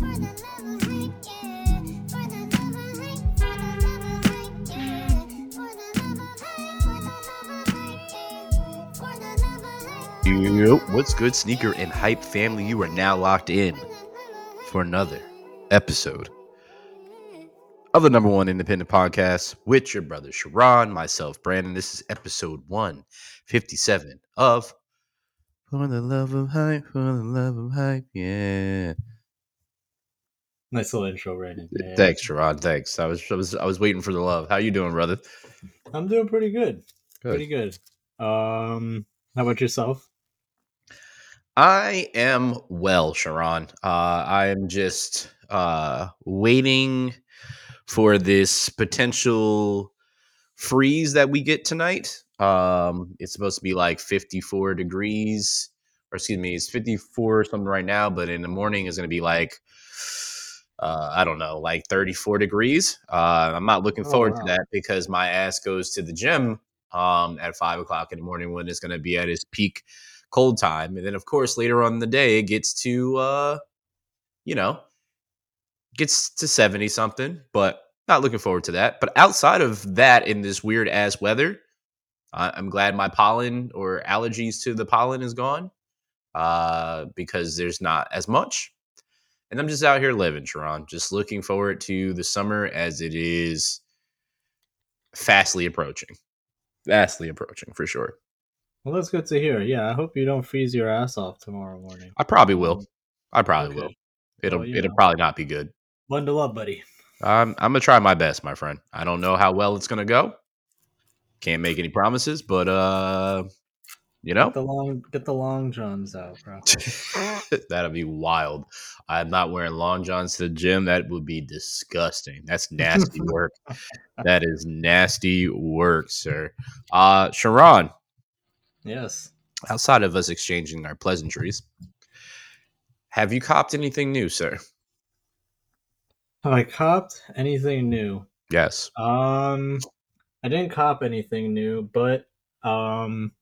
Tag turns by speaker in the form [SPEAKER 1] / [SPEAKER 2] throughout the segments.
[SPEAKER 1] Yo, what's good, sneaker and hype family? You are now locked in for another episode of the number one independent podcast with your brother Sharon, myself, Brandon. This is episode 157 of For the Love of Hype, For the Love of Hype, yeah.
[SPEAKER 2] Nice little intro, Brandon. Yeah.
[SPEAKER 1] Thanks, Sharon. Thanks. I was, I was I was waiting for the love. How you doing, brother?
[SPEAKER 2] I'm doing pretty good.
[SPEAKER 1] Good.
[SPEAKER 2] Pretty good. Um, how about yourself?
[SPEAKER 1] I am well, Sharon. Uh, I am just uh, waiting for this potential freeze that we get tonight. Um, it's supposed to be like 54 degrees, or excuse me, it's 54 something right now, but in the morning is going to be like, uh, I don't know, like 34 degrees. Uh, I'm not looking
[SPEAKER 2] Oh,
[SPEAKER 1] forward to that because my ass goes to the gym um, at five o'clock in the morning when it's going to be at its peak cold time. And then, of course, later on in the day, it gets to, uh, you know, gets to 70 something, but not looking forward to that. But outside of that, in this weird ass weather, I'm glad my pollen or allergies to the pollen is gone uh, because there's not as much. And I'm just out here living, Sharon, just looking forward to the summer as it is fastly approaching. Fastly approaching for sure.
[SPEAKER 2] Well, that's good to hear. Yeah, I hope you don't freeze your ass off tomorrow morning.
[SPEAKER 1] I probably will. I probably
[SPEAKER 2] Okay.
[SPEAKER 1] will. It'll
[SPEAKER 2] Well,
[SPEAKER 1] it'll
[SPEAKER 2] know.
[SPEAKER 1] probably not be good.
[SPEAKER 2] Bundle up, buddy.
[SPEAKER 1] I'm I'm gonna try my best, my friend. I don't know how well it's gonna go. Can't make any promises, but uh, you know,
[SPEAKER 2] Get the long, get the long johns out, bro.
[SPEAKER 1] that'll be wild. I'm not wearing long johns to the gym. That would be disgusting. That's nasty work. that is nasty work, sir. Uh, Sharon,
[SPEAKER 2] yes.
[SPEAKER 1] outside of us exchanging our pleasantries, have you copped anything new, sir?
[SPEAKER 2] Have I copped anything new?
[SPEAKER 1] Yes.
[SPEAKER 2] Um, I didn't cop anything new, but um,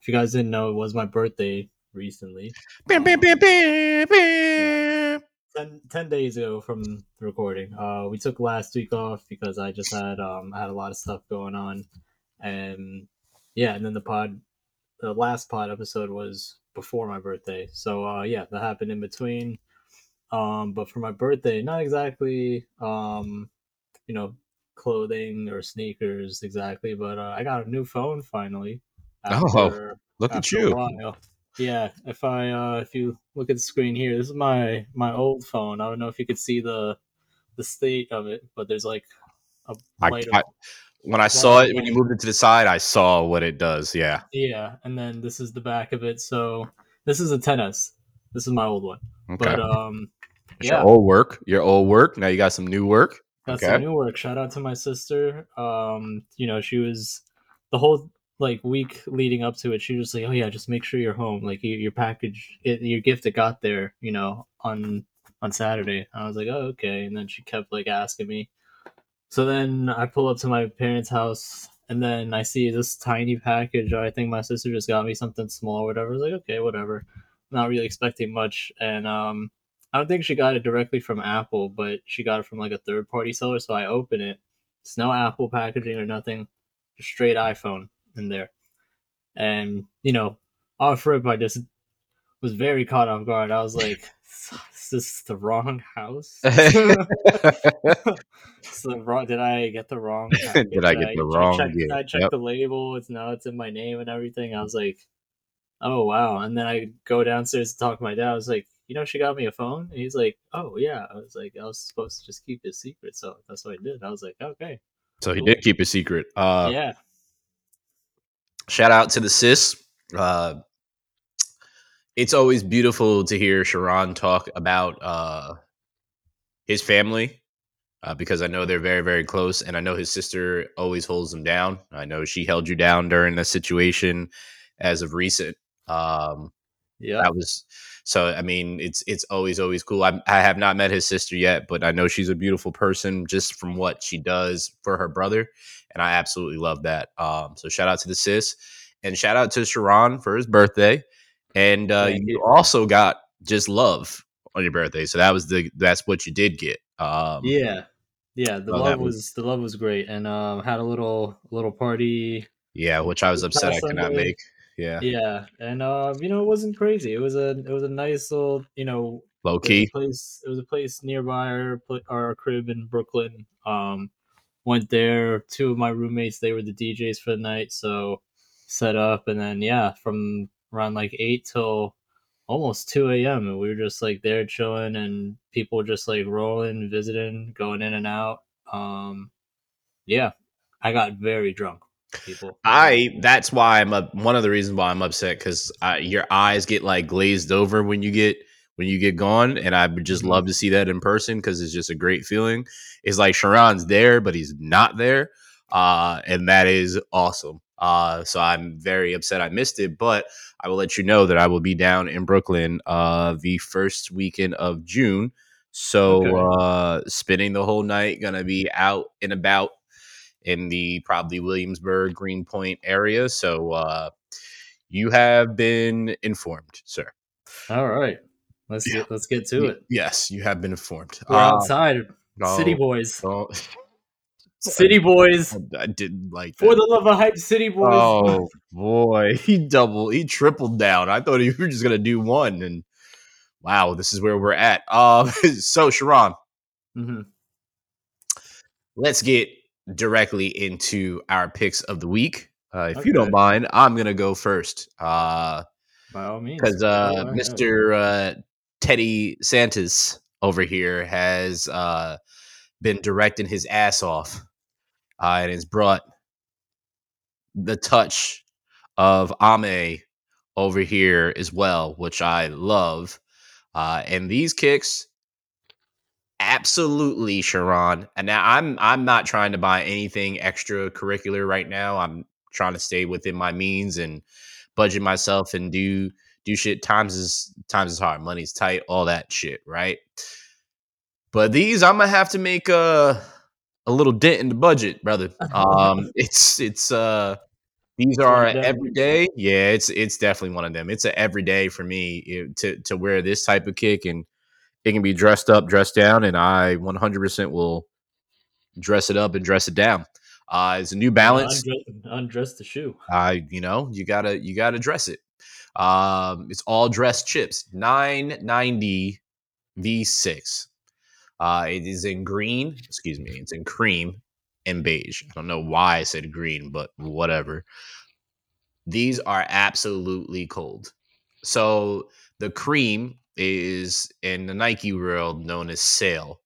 [SPEAKER 2] if you guys didn't know, it was my birthday recently.
[SPEAKER 1] Bam, bam, bam, bam, bam.
[SPEAKER 2] 10, 10 days ago from the recording. Uh, we took last week off because I just had um I had a lot of stuff going on, and yeah, and then the pod, the last pod episode was before my birthday. So uh, yeah, that happened in between. Um, but for my birthday, not exactly um, you know, clothing or sneakers exactly, but uh, I got a new phone finally.
[SPEAKER 1] Oh, Look at
[SPEAKER 2] after a
[SPEAKER 1] you.
[SPEAKER 2] Yeah, if I uh if you look at the screen here, this is my my old phone. I don't know if you could see the the state of it, but there's like a
[SPEAKER 1] I-
[SPEAKER 2] light
[SPEAKER 1] I- When I saw it, when you moved it to the side, I saw what it does. Yeah.
[SPEAKER 2] yeah, and then this is the back of it. So this is a 10s. This is my old one.
[SPEAKER 1] Okay.
[SPEAKER 2] But um
[SPEAKER 1] It's
[SPEAKER 2] yeah.
[SPEAKER 1] Your old work. Your old work. Now you got some new work.
[SPEAKER 2] That's
[SPEAKER 1] Okay.
[SPEAKER 2] some new work. Shout out to my sister. Um, you know, she was the whole like week leading up to it. She was like, "Oh yeah, just make sure you're home. Like your, your package, it, your gift, it got there. You know, on on Saturday." I was like, "Oh okay," and then she kept like asking me. So then I pull up to my parents' house, and then I see this tiny package. I think my sister just got me something small, or whatever. I was like, "Okay, whatever." Not really expecting much, and um, I don't think she got it directly from Apple, but she got it from like a third party seller. So I open it. It's no Apple packaging or nothing, just straight iPhone in there. And you know, off rip, I just was very caught off guard. I was like, "Is this the wrong house? It's the wrong, did I get the wrong? package?
[SPEAKER 1] Did I get the wrong
[SPEAKER 2] I checked,
[SPEAKER 1] gift?
[SPEAKER 2] I checked
[SPEAKER 1] Yep.
[SPEAKER 2] the label. It's now it's in my name and everything. I was like, oh wow. And then I go downstairs to talk to my dad. I was like, you know, she got me a phone. And he's like, oh yeah. I was like, I was supposed to just keep it secret, so that's what I did. I was like, okay,
[SPEAKER 1] so he did keep a secret. Uh,
[SPEAKER 2] yeah,
[SPEAKER 1] Shout out to the sis. Uh, it's always beautiful to hear Sharon talk about uh, his family uh, because I know they're very, very close, and I know his sister always holds him down. I know she held you down during the situation as of recent. Um,
[SPEAKER 2] yeah.
[SPEAKER 1] that was so. I mean, it's it's always always cool. I, I have not met his sister yet, but I know she's a beautiful person just from what she does for her brother, and I absolutely love that. Um, so shout out to the sis, and shout out to Sharon for his birthday, and uh, you
[SPEAKER 2] you.
[SPEAKER 1] also got just love on your birthday. So that was the that's what you did get. Um,
[SPEAKER 2] Yeah, yeah. The love
[SPEAKER 1] was-
[SPEAKER 2] was the love was great, and um, had a little little party.
[SPEAKER 1] yeah, which I was upset I could not make. Yeah,
[SPEAKER 2] Yeah, and uh, you know, it wasn't crazy. It was a it was a nice little you know
[SPEAKER 1] low key
[SPEAKER 2] place. It was a place nearby our our crib in Brooklyn. Um, went there. Two of my roommates they were the DJs for the night, so set up and then yeah, from around like eight till almost two a.m. and we were just like there chilling and people just like rolling, visiting, going in and out. Um, yeah, I got very drunk. People,
[SPEAKER 1] I that's why I'm up. One of the reasons why I'm upset because your eyes get like glazed over when you get when you get gone, and I would just
[SPEAKER 2] Mhm.
[SPEAKER 1] love to see that in person because it's just a great feeling. It's like Sharon's there, but he's not there, uh, and that is awesome. Uh, so I'm very upset I missed it, but I will let you know that I will be down in Brooklyn uh, the first weekend of June. So
[SPEAKER 2] Okay.
[SPEAKER 1] uh, spending the whole night, gonna be out and about in the probably Williamsburg, Greenpoint area. So uh, you have been informed, sir.
[SPEAKER 2] all right, let's
[SPEAKER 1] Yeah.
[SPEAKER 2] get let's get to it.
[SPEAKER 1] Yes, you have been informed.
[SPEAKER 2] We're
[SPEAKER 1] Uh,
[SPEAKER 2] outside, city
[SPEAKER 1] no,
[SPEAKER 2] boys,
[SPEAKER 1] no.
[SPEAKER 2] city boys.
[SPEAKER 1] I didn't like
[SPEAKER 2] For the love of hype, city boys.
[SPEAKER 1] Oh boy, he doubled, he tripled down. I thought you were just gonna do one, and wow, this is where we're at. Um, so Sharon,
[SPEAKER 2] Mhm.
[SPEAKER 1] let's get directly into our picks of the week. Uh, if you don't mind, I'm gonna go first. Uh,
[SPEAKER 2] By all means.
[SPEAKER 1] because uh. Mr. Uh, Teddy Santis over here has uh, been directing his ass off uh, and has brought the touch of Aimé over here as well, which I love. Uh, and these kicks, absolutely, Sharon. And now I'm I'm not trying to buy anything extracurricular right now. I'm trying to stay within my means and budget myself and do do shit. Times is times is hard, money's tight, all that shit, right? But these, I'm gonna have to make a a little dent in the budget, brother. Um, it's it's uh these are everyday. Yeah, it's it's definitely one of them. It's a everyday for me it- to to wear this type of kick, and it can be dressed up, dressed down, and I 100% will dress it up and dress it down. Uh, it's a New Balance.
[SPEAKER 2] Undress, undress the shoe.
[SPEAKER 1] I you know you gotta you gotta dress it. Um, it's all dressed chips. Nine ninety V6. Uh, it is in green. Excuse me. It's in cream and beige. I don't know why I said green, but whatever. These are absolutely cold. So the cream is in the Nike world known as sail.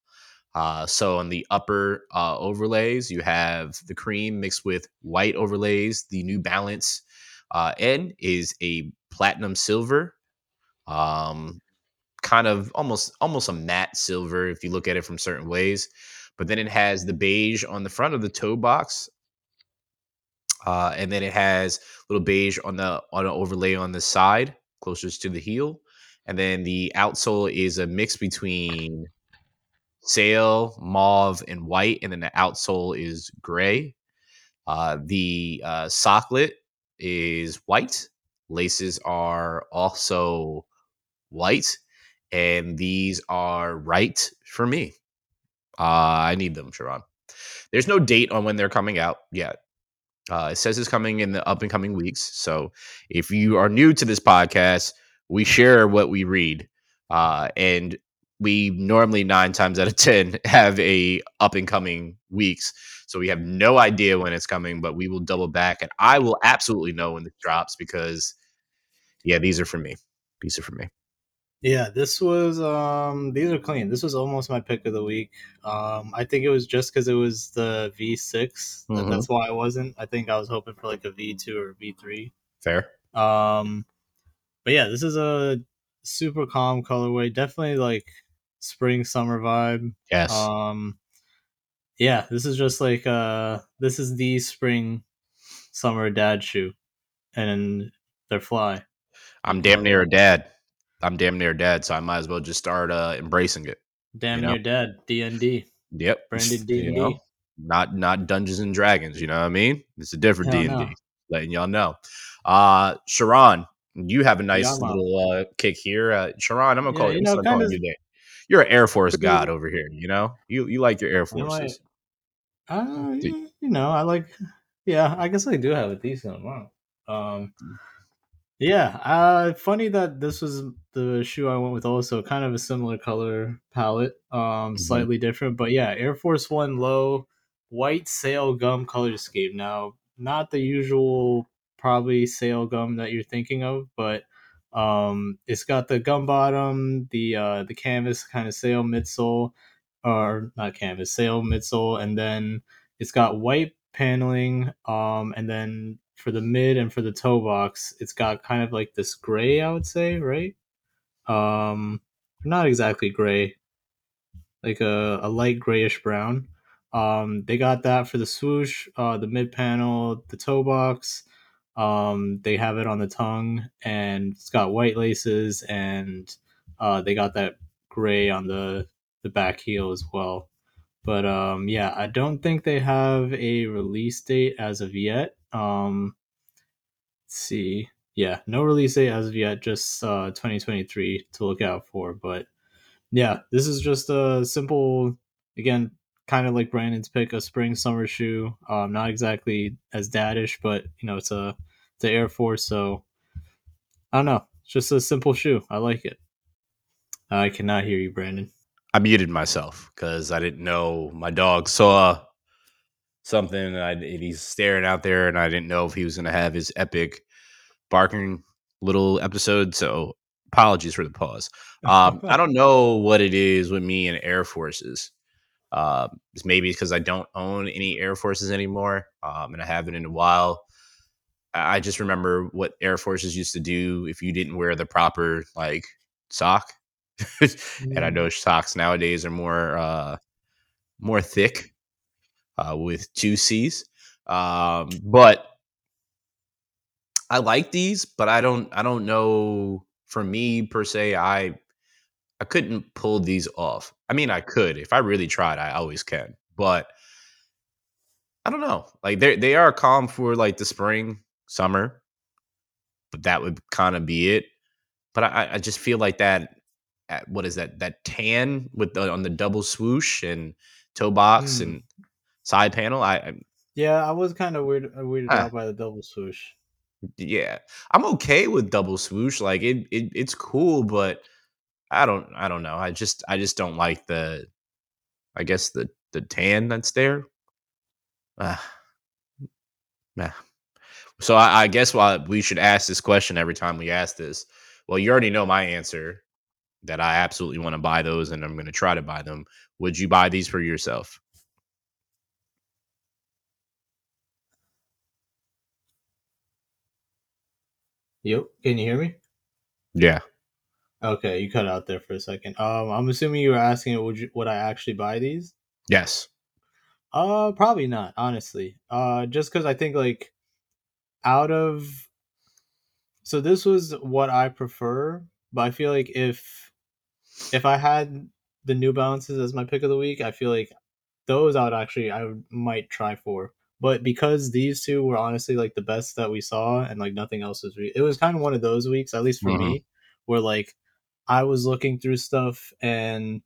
[SPEAKER 1] Uh, so on the upper uh, overlays, you have the cream mixed with white overlays. The New Balance uh, N is a platinum silver, um, kind of almost almost a matte silver if you look at it from certain ways. But then it has the beige on the front of the toe box, uh, and then it has a little beige on the on an overlay on the side closest to the heel, and then the outsole is a mix between sail, mauve, and white, and then the outsole is gray. Uh, the uh, socklet is white. Laces are also white, and these are right for me. Uh, I need them, Sharon. There's no date on when they're coming out yet. Uh, it says it's coming in the up and coming weeks. So if you are new to this podcast, we share what we read, uh, and we normally nine times out of ten have a up and coming weeks. So we have no idea when it's coming, but we will double back, and I will absolutely know when this drops because, yeah, these are for me. These are for me.
[SPEAKER 2] Yeah, this was um these are clean. This was almost my pick of the week. Um I think it was just because it was the V6. that-
[SPEAKER 1] Mhm.
[SPEAKER 2] That's why I wasn't. I think I was hoping for like a V2 or V3.
[SPEAKER 1] Fair.
[SPEAKER 2] Um but yeah, this is a super calm colorway. Definitely like spring summer vibe.
[SPEAKER 1] Yes.
[SPEAKER 2] Um yeah, this is just like uh this is the spring summer dad shoe. And they're fly.
[SPEAKER 1] I'm damn near a dad. I'm damn near dad, so I might as well just start uh, embracing it.
[SPEAKER 2] Damn
[SPEAKER 1] You know?
[SPEAKER 2] near dad. DND.
[SPEAKER 1] Yep.
[SPEAKER 2] Branded
[SPEAKER 1] You
[SPEAKER 2] D&D.
[SPEAKER 1] know, not not Dungeons and Dragons. You know what I mean? It's a different D&D.
[SPEAKER 2] no.
[SPEAKER 1] Letting y'all know. Uh, Sharon, you have a nice
[SPEAKER 2] Yamaha.
[SPEAKER 1] little uh, kick here. Uh, Sharon, I'm gonna
[SPEAKER 2] Yeah,
[SPEAKER 1] call
[SPEAKER 2] you
[SPEAKER 1] you. I'm
[SPEAKER 2] know,
[SPEAKER 1] calling
[SPEAKER 2] kinda-
[SPEAKER 1] you that. You're an Air Force god over here. You know, you you like your Air
[SPEAKER 2] You know, I-
[SPEAKER 1] Forces.
[SPEAKER 2] Uh, you know, I like. Yeah, I guess I do have a decent amount. Um, yeah. Uh, funny that this was the shoe I went with. Also, kind of a similar color palette. Um, slightly different, but yeah, Air Force One low, white sail gum color scheme. Now, not the usual probably sail gum that you're thinking of, but um, it's got the gum bottom, the uh, the canvas kind of sail midsole, or not canvas sail midsole, and then it's got white paneling. Um, and then for the mid and for the toe box, it's got kind of like this gray, I would say, right? Um, not exactly gray, like a, a light grayish brown. Um, they got that for the swoosh, uh, the mid panel, the toe box. Um, they have it on the tongue, and it's got white laces, and uh, they got that gray on the the back heel as well. But um, yeah, I don't think they have a release date as of yet. Um, let's see, yeah, no release date as of yet, just uh, 2023 to look out for. But yeah, this is just a simple, again, kind of like Brandon's pick, a spring summer shoe. Um, not exactly as daddish, but you know, it's a it's an Air Force, so I don't know. It's just a simple shoe. I like it. I cannot hear you, Brandon.
[SPEAKER 1] I muted myself because I didn't know my dog saw something and, I, and he's staring out there and I didn't know if he was going to have his epic barking little episode. So apologies for the pause. Um, I don't know what it is with me and Air Forces. Uh, it's maybe because I don't own any Air Forces anymore um, and I haven't in a while. I just remember what Air Forces used to do if you didn't wear the proper like sock. and I know socks nowadays are more uh more thick uh with two C's. Um but I like these, but I don't I don't know for me per se I I couldn't pull these off. I mean I could. If I really tried, I always can. But I don't know. Like they they are calm for like the spring, summer, but that would kind of be it. But I, I just feel like that. At, what is that? That tan with the on the double swoosh and toe box
[SPEAKER 2] Hmm.
[SPEAKER 1] and side panel. I, I
[SPEAKER 2] Yeah, I was kind of weird, weirded
[SPEAKER 1] Ah.
[SPEAKER 2] out by the double swoosh.
[SPEAKER 1] yeah, I'm okay with double swoosh. Like it, it it's cool, but I don't I don't know. I just I just don't like the I guess the the tan that's there. Uh, nah. So I, I guess why we should ask this question every time we ask this. Well, you already know my answer that I absolutely want to buy those and I'm going to try to buy them. Would you buy these for yourself?
[SPEAKER 2] Yep. Can you hear me?
[SPEAKER 1] Yeah.
[SPEAKER 2] Okay, you cut out there for a second. Um, I'm assuming you were asking, would you would I actually buy these?
[SPEAKER 1] Yes.
[SPEAKER 2] Uh, probably not, honestly. Uh, just because I think like out of so this was what I prefer, but I feel like if if I had the New Balances as my pick of the week, I feel like those I would actually I would, might try for. But because these two were honestly like the best that we saw, and like nothing else was, re- it was kind of one of those weeks, at least for
[SPEAKER 1] Mhm.
[SPEAKER 2] me, where like I was looking through stuff and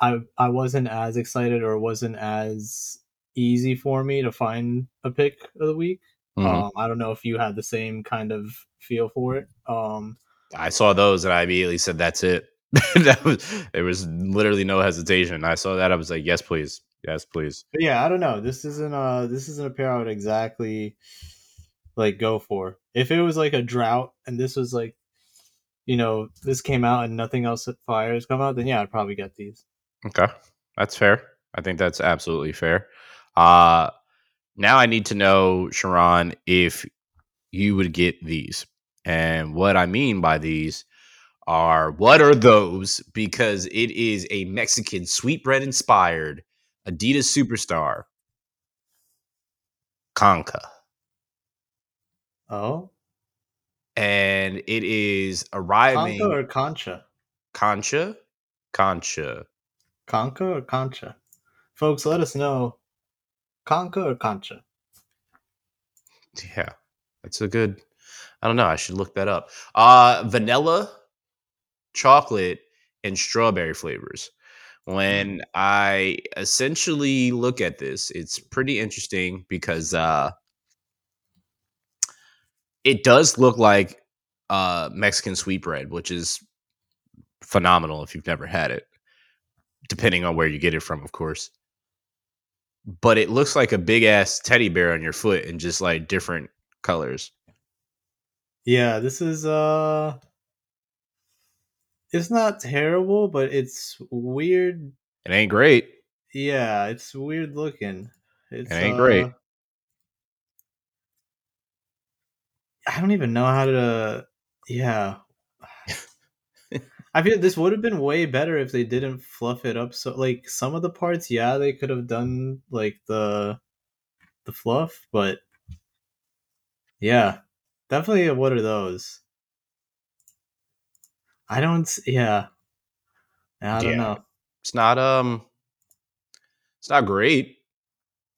[SPEAKER 2] I I wasn't as excited or wasn't as easy for me to find a pick of the week.
[SPEAKER 1] Mhm.
[SPEAKER 2] Um, I don't know if you had the same kind of feel for it. Um,
[SPEAKER 1] I saw those and I immediately said, "That's it." that was there was literally no hesitation. I saw that I was like, "Yes, please, yes, please."
[SPEAKER 2] but yeah, I don't know. This isn't a this isn't a pair I would exactly like go for. If it was like a drought and this was like, you know, this came out and nothing else at fires come out, then yeah, I'd probably get these.
[SPEAKER 1] Okay, that's fair. I think that's absolutely fair. Uh now I need to know, Sharon, if you would get these, and what I mean by these are what are those? Because it is a Mexican sweetbread inspired Adidas superstar, Conca.
[SPEAKER 2] Oh,
[SPEAKER 1] and it is arriving
[SPEAKER 2] Conca or Concha?
[SPEAKER 1] concha concha
[SPEAKER 2] Conca or Concha? Folks, let us know. Conca or Concha?
[SPEAKER 1] yeah that's a good I don't know. I should look that up. Uh, vanilla, chocolate, and strawberry flavors. When I essentially look at this, it's pretty interesting because uh, it does look like uh, Mexican sweetbread, which is phenomenal if you've never had it, depending on where you get it from, of course. But it looks like a big ass teddy bear on your foot in just like different colors.
[SPEAKER 2] Yeah, this is uh it's not terrible, but it's weird.
[SPEAKER 1] It ain't great.
[SPEAKER 2] Yeah, it's weird looking. It's
[SPEAKER 1] It ain't great.
[SPEAKER 2] uh, I don't even know how to yeah. I feel this would have been way better if they didn't fluff it up so like some of the parts, yeah, they could have done like the the fluff, but yeah. Definitely what are those? I don't yeah. I don't
[SPEAKER 1] Yeah.
[SPEAKER 2] know.
[SPEAKER 1] It's not um it's not great.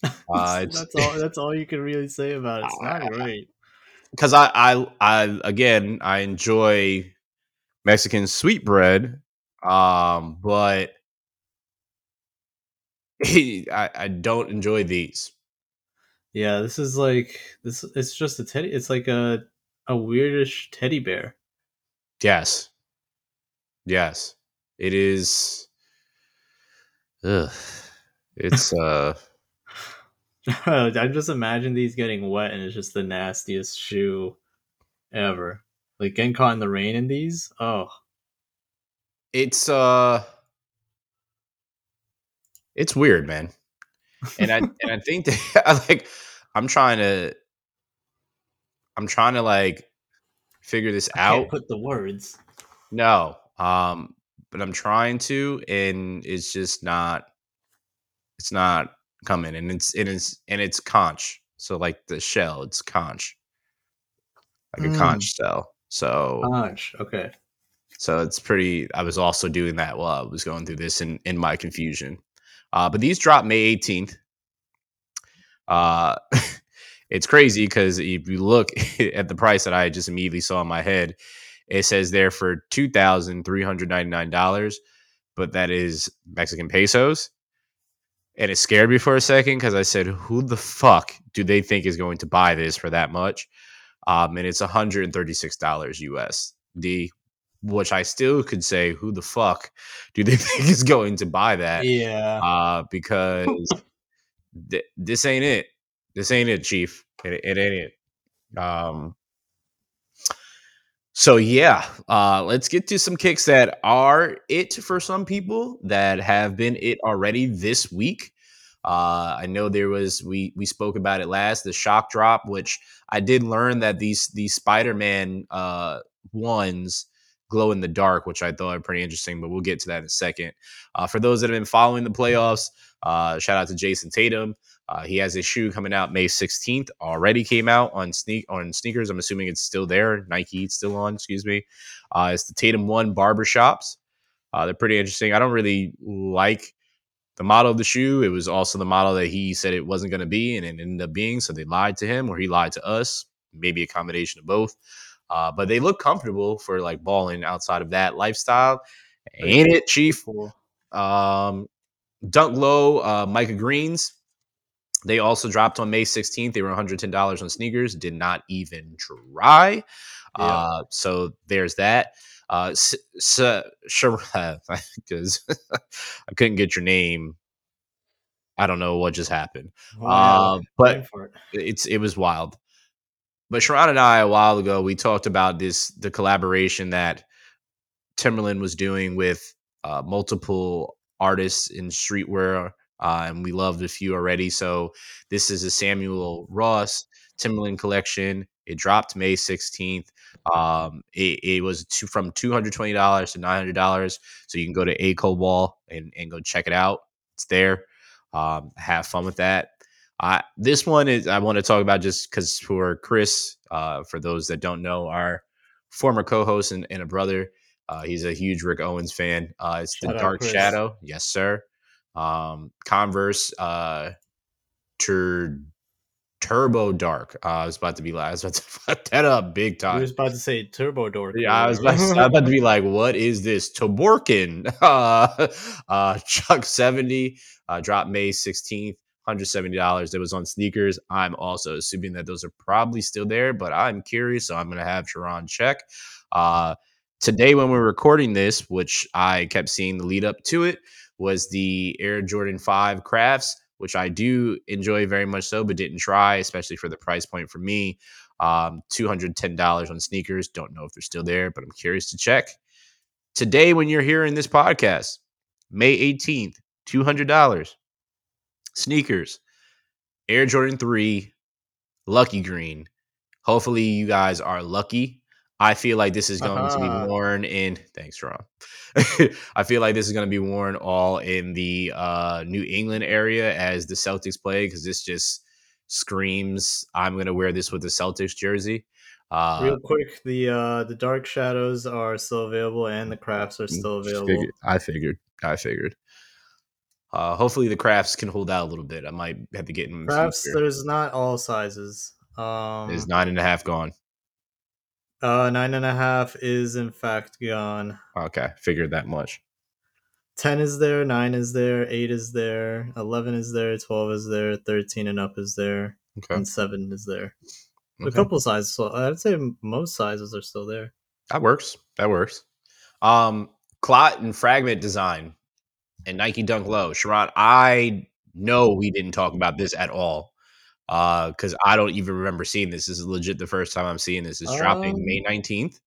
[SPEAKER 1] Uh, it's-
[SPEAKER 2] that's all that's all you can really say about it. It's not great.
[SPEAKER 1] Because I, I I again I enjoy Mexican sweetbread, um, but I, I don't enjoy these.
[SPEAKER 2] Yeah, this is like this. It's just a teddy. It's like a a weirdish teddy bear.
[SPEAKER 1] Yes, yes, it is. Ugh. It's uh
[SPEAKER 2] I just imagine these getting wet, and it's just the nastiest shoe ever. Like getting caught in the rain in these. Oh,
[SPEAKER 1] it's uh it's weird, man. And I and I think that I like I'm trying to I'm trying to like figure this
[SPEAKER 2] I
[SPEAKER 1] out.
[SPEAKER 2] can't put the words.
[SPEAKER 1] No. Um, but I'm trying to, and it's just not it's not coming. And it's it's and it's conch. So like the shell, it's conch. Like a
[SPEAKER 2] Mm.
[SPEAKER 1] conch shell. So
[SPEAKER 2] Punch. Okay.
[SPEAKER 1] so it's pretty I was also doing that while I was going through this in, in my confusion. Uh, but these drop May 18th. Uh it's crazy because if you look at the price that I just immediately saw in my head, it says there for two thousand three hundred ninety nine dollars, but that is Mexican pesos. And it scared me for a second because I said, "Who the fuck do they think is going to buy this for that much?" Um, and it's one hundred and thirty six dollars USD, which I still could say, "Who the fuck do they think is going to buy that?"
[SPEAKER 2] Yeah.
[SPEAKER 1] uh, because th- this ain't it. This ain't it, Chief. It, it ain't it. Um. So yeah, uh, let's get to some kicks that are it for some people that have been it already this week. Uh, I know there was we we spoke about it last the shock drop, which I did learn that these these Spider Man uh, ones glow in the dark, which I thought were pretty interesting. But we'll get to that in a second. Uh, for those that have been following the playoffs, uh, shout out to Jayson Tatum. Uh, he has a shoe coming out May 16th. Already came out on sneak on sneakers. I'm assuming it's still there. Nike it's still on. Excuse me. Uh, it's the Tatum One Barbershops. Uh, they're pretty interesting. I don't really like the model of the shoe. It was also the model that he said it wasn't going to be, and it ended up being. So they lied to him, or he lied to us. Maybe a combination of both. Uh, but they look comfortable for like balling outside of that lifestyle. Ain't it, Chief? Um, Dunk Low, uh, Mica Greens. They also dropped on May 16th. They were $110 on sneakers. Did not even try.
[SPEAKER 2] Yeah.
[SPEAKER 1] Uh, so there's that. Uh, s- s- because I couldn't get your name. I don't know what just happened.
[SPEAKER 2] Well,
[SPEAKER 1] Uh, but
[SPEAKER 2] it.
[SPEAKER 1] it's it was wild. But Sharon and I a while ago we talked about this the collaboration that Timberland was doing with uh, multiple artists in streetwear, uh, and we loved a few already. So this is a Samuel Ross Timberland collection. It dropped May sixteenth. Um, it, it was two, from two hundred twenty dollars to nine hundred dollars. So you can go to A Wall and and go check it out. It's there. Um, have fun with that. Uh, this one is I want to talk about just because for Chris, uh, for those that don't know, our former co-host and, and a brother, uh, he's a huge Rick Owens fan. Uh, it's
[SPEAKER 2] Shout
[SPEAKER 1] the Dark
[SPEAKER 2] Chris.
[SPEAKER 1] Shadow, yes sir. Um, Converse, uh, Tur Turbo Dark. Uh, I was about to be like, I was about to fuck that up big time.
[SPEAKER 2] I was about to say Turbo Dork. or
[SPEAKER 1] Yeah, I was, about to. I was about to be like, what is this? Taborkin. Uh, uh, Chuck 70 uh, dropped May 16th, $170. It was on sneakers. I'm also assuming that those are probably still there, but I'm curious. So I'm going to have Sharon check. Uh, today, when we're recording this, which I kept seeing the lead up to it, was the Air Jordan 5 crafts, which I do enjoy very much so, but didn't try, especially for the price point for me. Um, $210 on sneakers. Don't know if they're still there, but I'm curious to check. Today, when you're hearing this podcast, May 18th, $200. Sneakers, Air Jordan 3, Lucky Green. Hopefully, you guys are lucky. I feel like this is going to
[SPEAKER 2] Uh-huh.
[SPEAKER 1] be worn in. Thanks, Ron. I feel like this is going to be worn all in the uh, New England area as the Celtics play because this just screams. I'm going to wear this with the Celtics jersey. Uh,
[SPEAKER 2] Real quick, the uh the Dark Shadows are still available and the crafts are still available.
[SPEAKER 1] Figured- I figured. I figured. Uh, hopefully the crafts can hold out a little bit. I might have to get in.
[SPEAKER 2] Crafts, there's not all sizes. Um,
[SPEAKER 1] Is nine and a half gone?
[SPEAKER 2] Uh, nine and a half is in fact gone.
[SPEAKER 1] Okay, figured that much.
[SPEAKER 2] 10 is there, 9 is there, 8 is there, 11 is there, 12 is there, 13 and up is there,
[SPEAKER 1] Okay,
[SPEAKER 2] and 7 is there. A couple sizes. So I'd say most sizes are still there.
[SPEAKER 1] that works. That works. Um, clot and fragment design and Nike Dunk Low. Sharon, I know we didn't talk about this at all. Uh, because I don't even remember seeing this. This is legit the first time I'm seeing this. It's dropping
[SPEAKER 2] Um,
[SPEAKER 1] May 19th.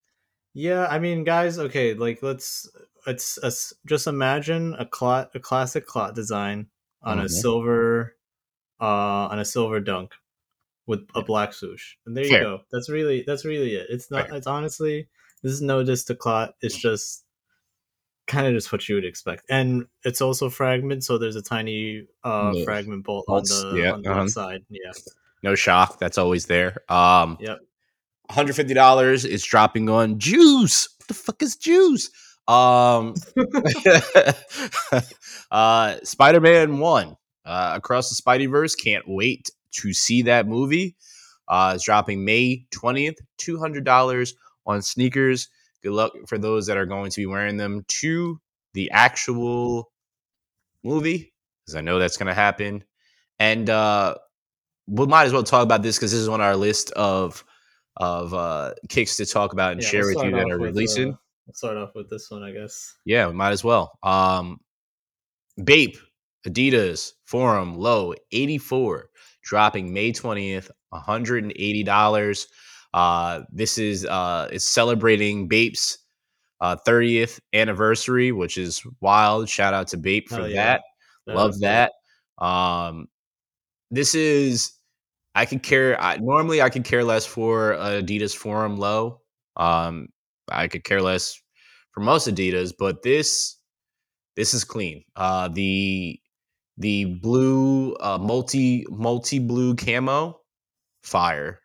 [SPEAKER 2] Yeah, I mean, guys, okay, like let's it's a s just imagine a clot, a classic clot design on a
[SPEAKER 1] Mhm.
[SPEAKER 2] silver, uh, on a silver dunk with a black swoosh, and there
[SPEAKER 1] Fair.
[SPEAKER 2] you go. That's really that's really it. It's not.
[SPEAKER 1] Fair.
[SPEAKER 2] It's honestly, this is no diss to clot. It's just kind of just what you would expect, and it's also fragment, so there's a tiny uh
[SPEAKER 1] Yeah.
[SPEAKER 2] fragment bolt on the
[SPEAKER 1] yeah,
[SPEAKER 2] on the
[SPEAKER 1] uh-huh.
[SPEAKER 2] Yeah,
[SPEAKER 1] No shock. That's always there. Um,
[SPEAKER 2] yep.
[SPEAKER 1] $150 is dropping on juice what the fuck is juice um uh spider-man 1 uh across the spider-verse can't wait to see that movie uh it's dropping may 20th $200 on sneakers good luck for those that are going to be wearing them to the actual movie because i know that's going to happen and uh we might as well talk about this because this is on our list of of uh kicks to talk about and
[SPEAKER 2] Yeah,
[SPEAKER 1] share with you that are releasing.
[SPEAKER 2] uh, we'll start off with this one, I guess.
[SPEAKER 1] yeah, we might as well. Um Bape, Adidas, Forum, Low, 84, dropping May 20th, $180. Uh this is uh it's celebrating Bape's uh 30th anniversary, which is wild. Shout out to Bape for
[SPEAKER 2] Hell yeah.
[SPEAKER 1] that. Love that. Um this is I could care I, normally I could care less for Adidas Forum low. Um I could care less for most Adidas, but this this is clean. Uh the the blue uh multi multi blue camo fire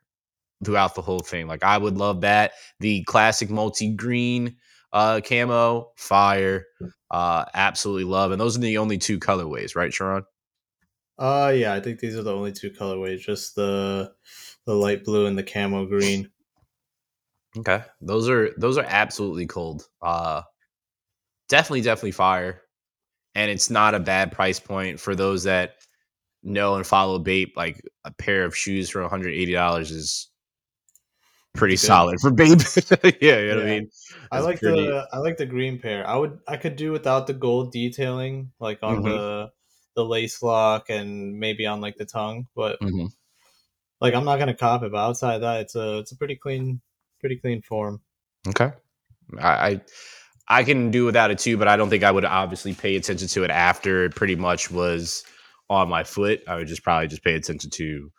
[SPEAKER 1] throughout the whole thing. Like I would love that. The classic multi green uh camo fire uh absolutely love and those are the only two colorways, right Sharon?
[SPEAKER 2] Uh yeah, I think these are the only two colorways, just the the light blue and the camo green.
[SPEAKER 1] Okay. Those are those are absolutely cold. Uh definitely definitely fire. And it's not a bad price point for those that know and follow Bape like a pair of shoes for $180 is pretty solid for Bape. yeah, you know what I mean?
[SPEAKER 2] I like
[SPEAKER 1] pretty-
[SPEAKER 2] the I like the green pair. I would I could do without the gold detailing, like on
[SPEAKER 1] Mhm.
[SPEAKER 2] the the lace lock and maybe on like the tongue, but
[SPEAKER 1] Mhm.
[SPEAKER 2] like I'm not gonna cop it. But outside that, it's a it's a pretty clean pretty clean form.
[SPEAKER 1] Okay. I, I I can do without it too, but I don't think I would obviously pay attention to it after it pretty much was on my foot. I would just probably just pay attention to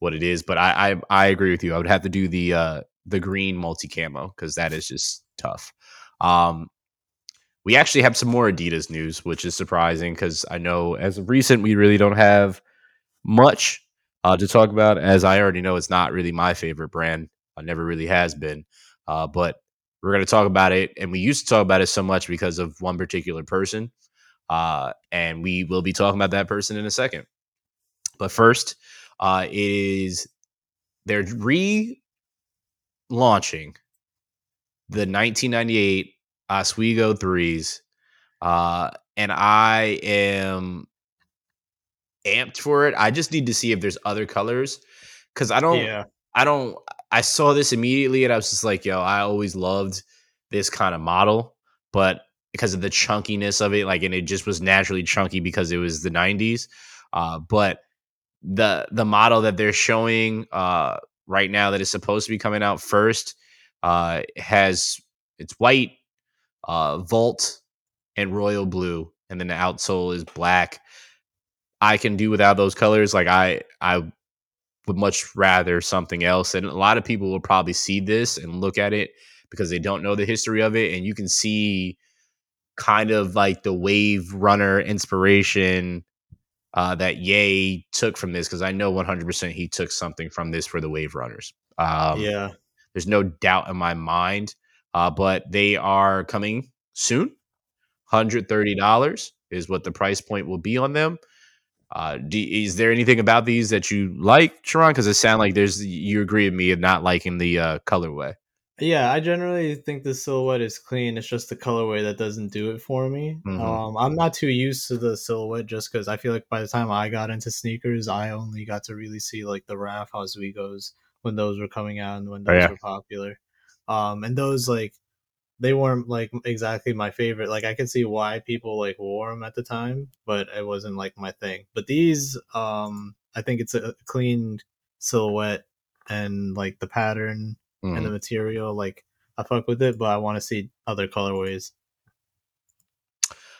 [SPEAKER 1] what it is. But I I, I agree with you. I would have to do the uh the green multi camo because that is just tough. Um we actually have some more Adidas news, which is surprising because I know as of recent we really don't have much uh, to talk about. As I already know, it's not really my favorite brand. Uh, never really has been. Uh, but we're going to talk about it, and we used to talk about it so much because of one particular person, uh, and we will be talking about that person in a second. But first, Uh, it is they're relaunching the 1998 Ozweego threes, uh, and I am amped for it. I just need to see if there's other colors because I don't.
[SPEAKER 2] Yeah.
[SPEAKER 1] I don't. I saw this immediately, and I was just like, "Yo, I always loved this kind of model," but because of the chunkiness of it, like, and it just was naturally chunky because it was the '90s. Uh, but the the model that they're showing uh, right now that is supposed to be coming out first uh, has it's white, uh, Volt, and Royal Blue, and then the outsole is black. I can do without those colors. Like I, I would much rather something else. And a lot of people will probably see this and look at it because they don't know the history of it, and you can see kind of like the wave runner inspiration uh, that Ye took from this because I know 100% he took something from this for the wave runners. Um,
[SPEAKER 2] yeah.
[SPEAKER 1] There's no doubt in my mind, uh, but they are coming soon. $130 is what the price point will be on them. Uh, do, is there anything about these that you like, Sharon? Because it sounds like there's you agree with me of not liking the uh, colorway.
[SPEAKER 2] Yeah, I generally think the silhouette is clean. It's just the colorway that doesn't do it for me.
[SPEAKER 1] Mhm.
[SPEAKER 2] Um, I'm not too used to the silhouette just because I feel like by the time I got into sneakers, I only got to really see like the Raf Ozweegos when those were coming out and when
[SPEAKER 1] Oh,
[SPEAKER 2] those
[SPEAKER 1] yeah.
[SPEAKER 2] were popular. Um, and those like they weren't like exactly my favorite. Like I could see why people like wore them at the time, but it wasn't like my thing. But these, um, I think it's a clean silhouette and like the pattern
[SPEAKER 1] Mhm.
[SPEAKER 2] and the material. Like I fuck with it, but I want to see other colorways.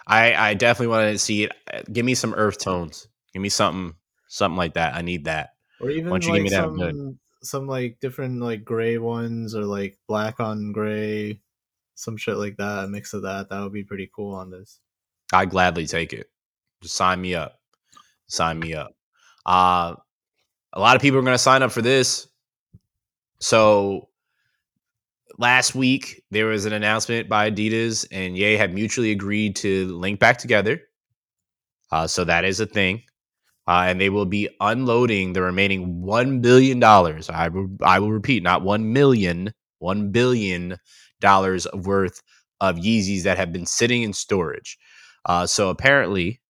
[SPEAKER 1] I, I definitely want to see it. Uh, Give me some earth tones. Give me something, something like that. I need that.
[SPEAKER 2] Or even
[SPEAKER 1] Once you give
[SPEAKER 2] like
[SPEAKER 1] me that,
[SPEAKER 2] some
[SPEAKER 1] good.
[SPEAKER 2] some like different like gray ones or like black on gray, some shit like that. A mix of that. That would be pretty cool on this.
[SPEAKER 1] I gladly take it. Just sign me up. Sign me up. Uh, a lot of people are going to sign up for this. So last week there was an announcement by Adidas and Ye had mutually agreed to link back together. Uh, so that is a thing. Uh, and they will be unloading the remaining one billion dollars. I will, I will repeat, not one million, one billion dollars worth of Yeezys that have been sitting in storage. Uh, so apparently,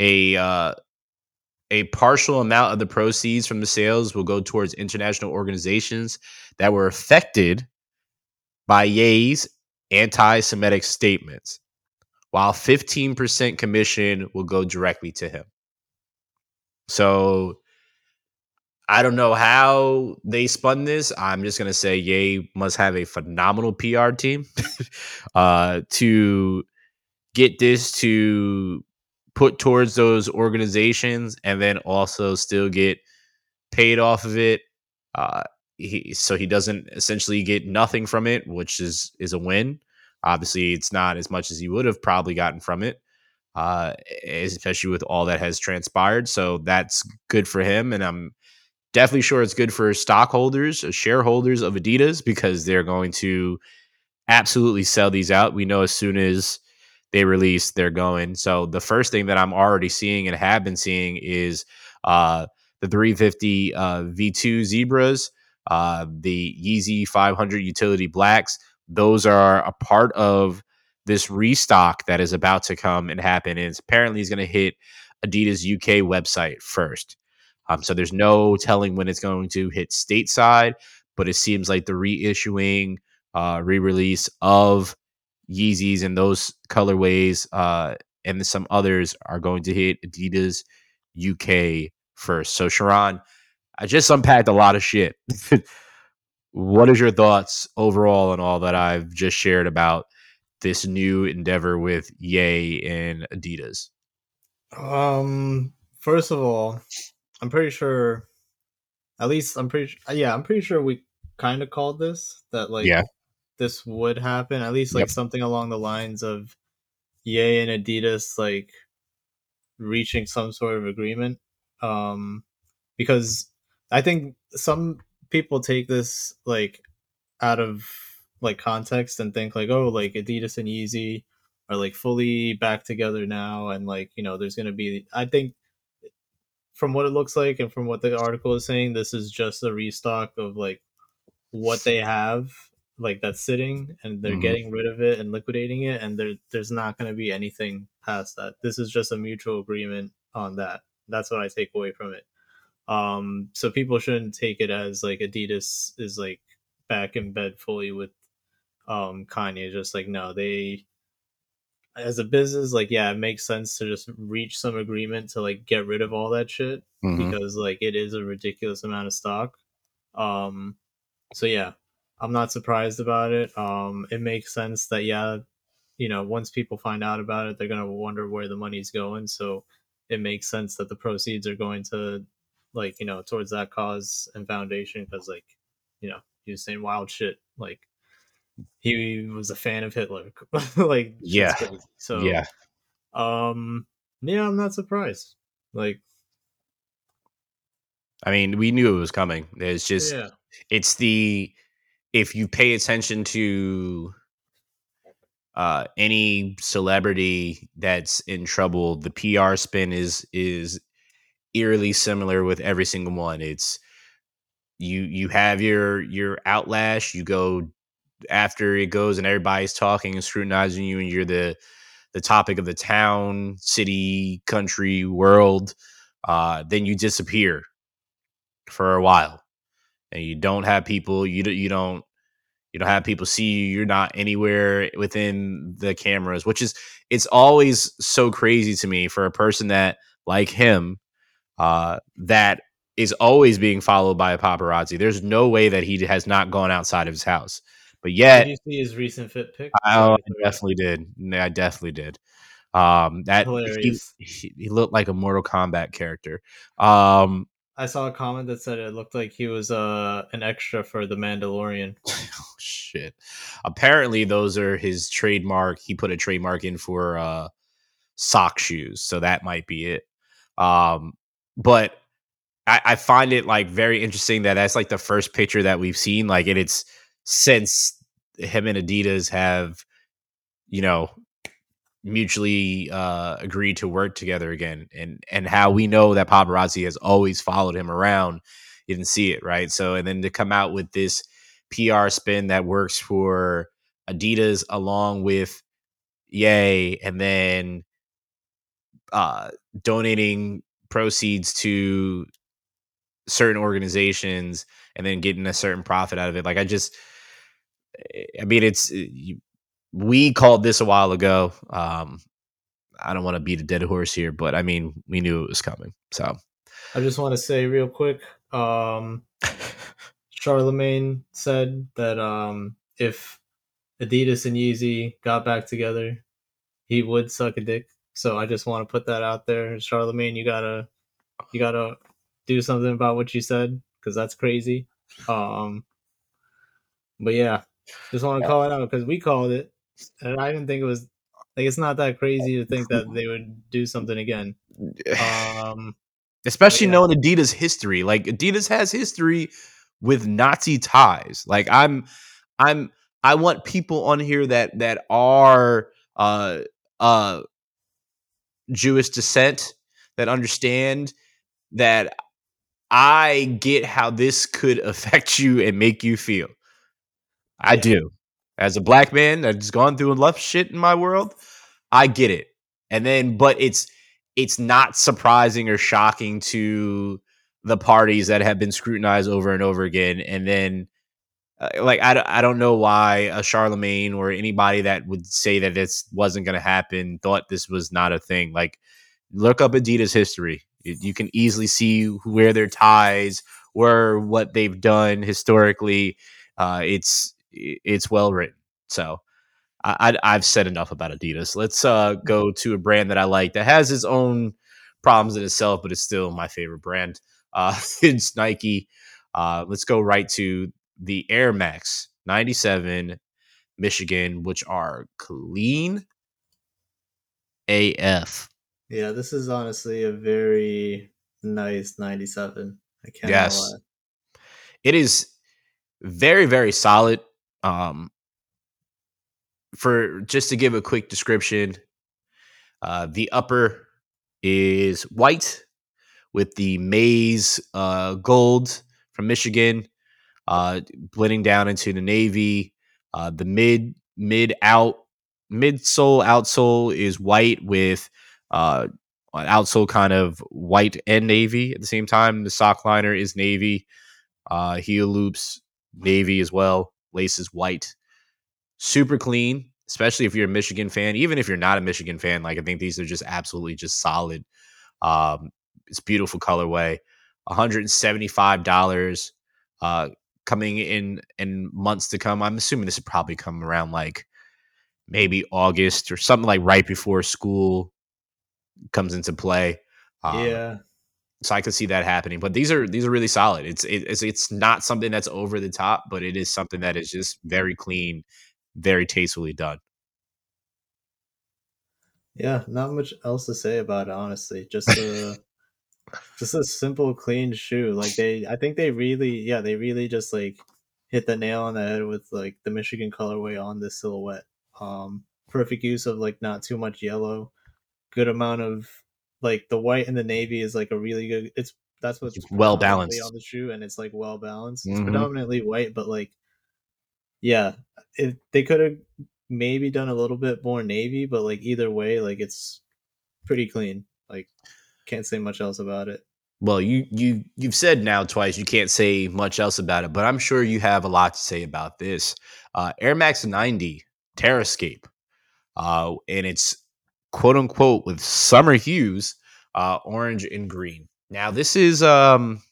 [SPEAKER 1] a uh, a partial amount of the proceeds from the sales will go towards international organizations that were affected by Ye's anti-Semitic statements, while 15% commission will go directly to him. So I don't know how they spun this. I'm just gonna say Ye must have a phenomenal PR team uh, to get this to put towards those organizations, and then also still get paid off of it. Uh, he, so he doesn't essentially get nothing from it, which is is a win. Obviously, it's not as much as he would have probably gotten from it, uh, especially with all that has transpired. So that's good for him, and I'm definitely sure it's good for stockholders, uh, shareholders of Adidas, because they're going to absolutely sell these out. We know as soon as they release, they're going. So the first thing that I'm already seeing and have been seeing is uh, the 350 uh, V2 Zebras, uh, the Yeezy 500 Utility Blacks. Those are a part of this restock that is about to come and happen. And it's apparently is going to hit Adidas UK website first. Um, so there's no telling when it's going to hit stateside, but it seems like the reissuing, uh, re-release of Yeezys and those colorways, uh, and some others are going to hit Adidas UK first. So Sharon, I just unpacked a lot of shit. what is your thoughts overall on all that I've just shared about this new endeavor with Ye and Adidas?
[SPEAKER 2] Um, first of all, I'm pretty sure. At least I'm pretty. Yeah, I'm pretty sure we kind of called this that like
[SPEAKER 1] Yeah.
[SPEAKER 2] this would happen. At least like
[SPEAKER 1] Yep.
[SPEAKER 2] something along the lines of Ye and Adidas like reaching some sort of agreement. Um, because I think some people take this like out of like context and think like, oh, like Adidas and Yeezy are like fully back together now, and like you know, there's gonna be. I think from what it looks like and from what the article is saying, this is just a restock of like what they have like that's sitting and they're
[SPEAKER 1] Mhm.
[SPEAKER 2] getting rid of it and liquidating it and there there's not going to be anything past that this is just a mutual agreement on that that's what i take away from it um so people shouldn't take it as like adidas is like back in bed fully with um kanye just like no they as a business like yeah it makes sense to just reach some agreement to like get rid of all that shit
[SPEAKER 1] Mhm.
[SPEAKER 2] because like it is a ridiculous amount of stock. Um, so yeah, I'm not surprised about it. Um, it makes sense that yeah, you know, once people find out about it, they're gonna wonder where the money's going. So it makes sense that the proceeds are going to like you know towards that cause and foundation because like you know he was saying wild shit like he was a fan of Hitler like
[SPEAKER 1] Yeah.
[SPEAKER 2] crazy. so
[SPEAKER 1] yeah.
[SPEAKER 2] um yeah I'm not surprised like
[SPEAKER 1] I mean, we knew it was coming. It's just
[SPEAKER 2] yeah
[SPEAKER 1] it's the if you pay attention to uh any celebrity that's in trouble, the PR spin is is eerily similar with every single one. It's you you have your your outlash, you go after it goes and everybody's talking and scrutinizing you and you're the the topic of the town, city, country, world, uh, then you disappear for a while. And you don't have people, you don't you don't you don't have people see you, you're not anywhere within the cameras, which is it's always so crazy to me for a person that like him uh that is always being followed by a paparazzi. There's no way that he has not gone outside of his house. But yet
[SPEAKER 2] did you see his recent fit pic
[SPEAKER 1] I,
[SPEAKER 2] Sorry,
[SPEAKER 1] I definitely did. I definitely did. Um, that he, he, looked like a Mortal Kombat character. Um,
[SPEAKER 2] I saw a comment that said it looked like he was uh an extra for the Mandalorian.
[SPEAKER 1] shit. Apparently, those are his trademark. He put a trademark in for uh, sock shoes, so that might be it. Um, but I, I find it like very interesting that that's like the first picture that we've seen. Like, and it's since him and Adidas have, you know, mutually uh, agreed to work together again, and and how we know that paparazzi has always followed him around. You didn't see it, right? So, and then to come out with this PR spin that works for Adidas along with Ye, and then uh, donating proceeds to certain organizations and then getting a certain profit out of it. Like I just, I mean, it's you, we called this a while ago. Um, I don't want to beat a dead horse here, but I mean, we knew it was coming. So
[SPEAKER 2] I just want to say real quick, um Charlemagne said that um if Adidas and Yeezy got back together, he would suck a dick. So I just want to put that out there. Charlemagne, you gotta you gotta do something about what you said because that's crazy. Um, but yeah, just want to call it out because we called it, and I didn't think it was like it's not that crazy to think that they would do something again. Um,
[SPEAKER 1] especially
[SPEAKER 2] yeah.
[SPEAKER 1] knowing Adidas history. Like Adidas has history with Nazi ties. Like I'm I'm I want people on here that that are uh uh Jewish descent that understand that I get how this could affect you and make you feel. I do. As a black man that's gone through enough shit in my world, I get it. And then but it's it's not surprising or shocking to the parties that have been scrutinized over and over again and then uh, like I, I don't know why a Charlemagne or anybody that would say that this wasn't going to happen thought this was not a thing. Like, look up Adidas history. You, can easily see where their ties were, what they've done historically. Uh, it's it's well written. So I, I've said enough about Adidas. Let's uh, go to a brand that I like that has its own problems in itself, but it's still my favorite brand. Uh, it's Nike. Uh, let's go right to the Air Max 97 Michigan, which are clean AF.
[SPEAKER 2] yeah, this is honestly a very nice '97. I can't
[SPEAKER 1] Yes.
[SPEAKER 2] lie.
[SPEAKER 1] It is very, very solid. Um, for just to give a quick description, uh, the upper is white with the maize uh, gold from Michigan, uh, blending down into the navy. Uh, the mid mid out midsole outsole is white with uh, an outsole kind of white and navy at the same time. The sock liner is navy. Uh, heel loops navy as well. Laces white. Super clean, especially if you're a Michigan fan. Even if you're not a Michigan fan, like I think these are just absolutely just solid. Um, it's beautiful colorway. $175 uh, coming in in months to come. I'm assuming this will probably come around like maybe August or something like right before school comes into play.
[SPEAKER 2] Um, yeah.
[SPEAKER 1] So I could see that happening, but these are these are really solid. It's it, it's it's not something that's over the top, but it is something that is just very clean, very tastefully done.
[SPEAKER 2] Yeah, not much else to say about it, honestly. Just a just a simple, clean shoe. Like they, I think they really, yeah, they really just like hit the nail on the head with like the Michigan colorway on this silhouette. Um, perfect use of like not too much yellow, good amount of like the white and the navy is like a really good. It's that's what's
[SPEAKER 1] well balanced
[SPEAKER 2] on the shoe, and it's like well balanced. It's mm-hmm. predominantly white, but like yeah, if they could have maybe done a little bit more navy, but like either way, like it's pretty clean. Like can't say much else about it.
[SPEAKER 1] Well, you you you've said now twice you can't say much else about it, but I'm sure you have a lot to say about this. Uh, Air Max 90 Terrascape, uh, and it's quote unquote with summer hues, uh, orange and green. Now this is um,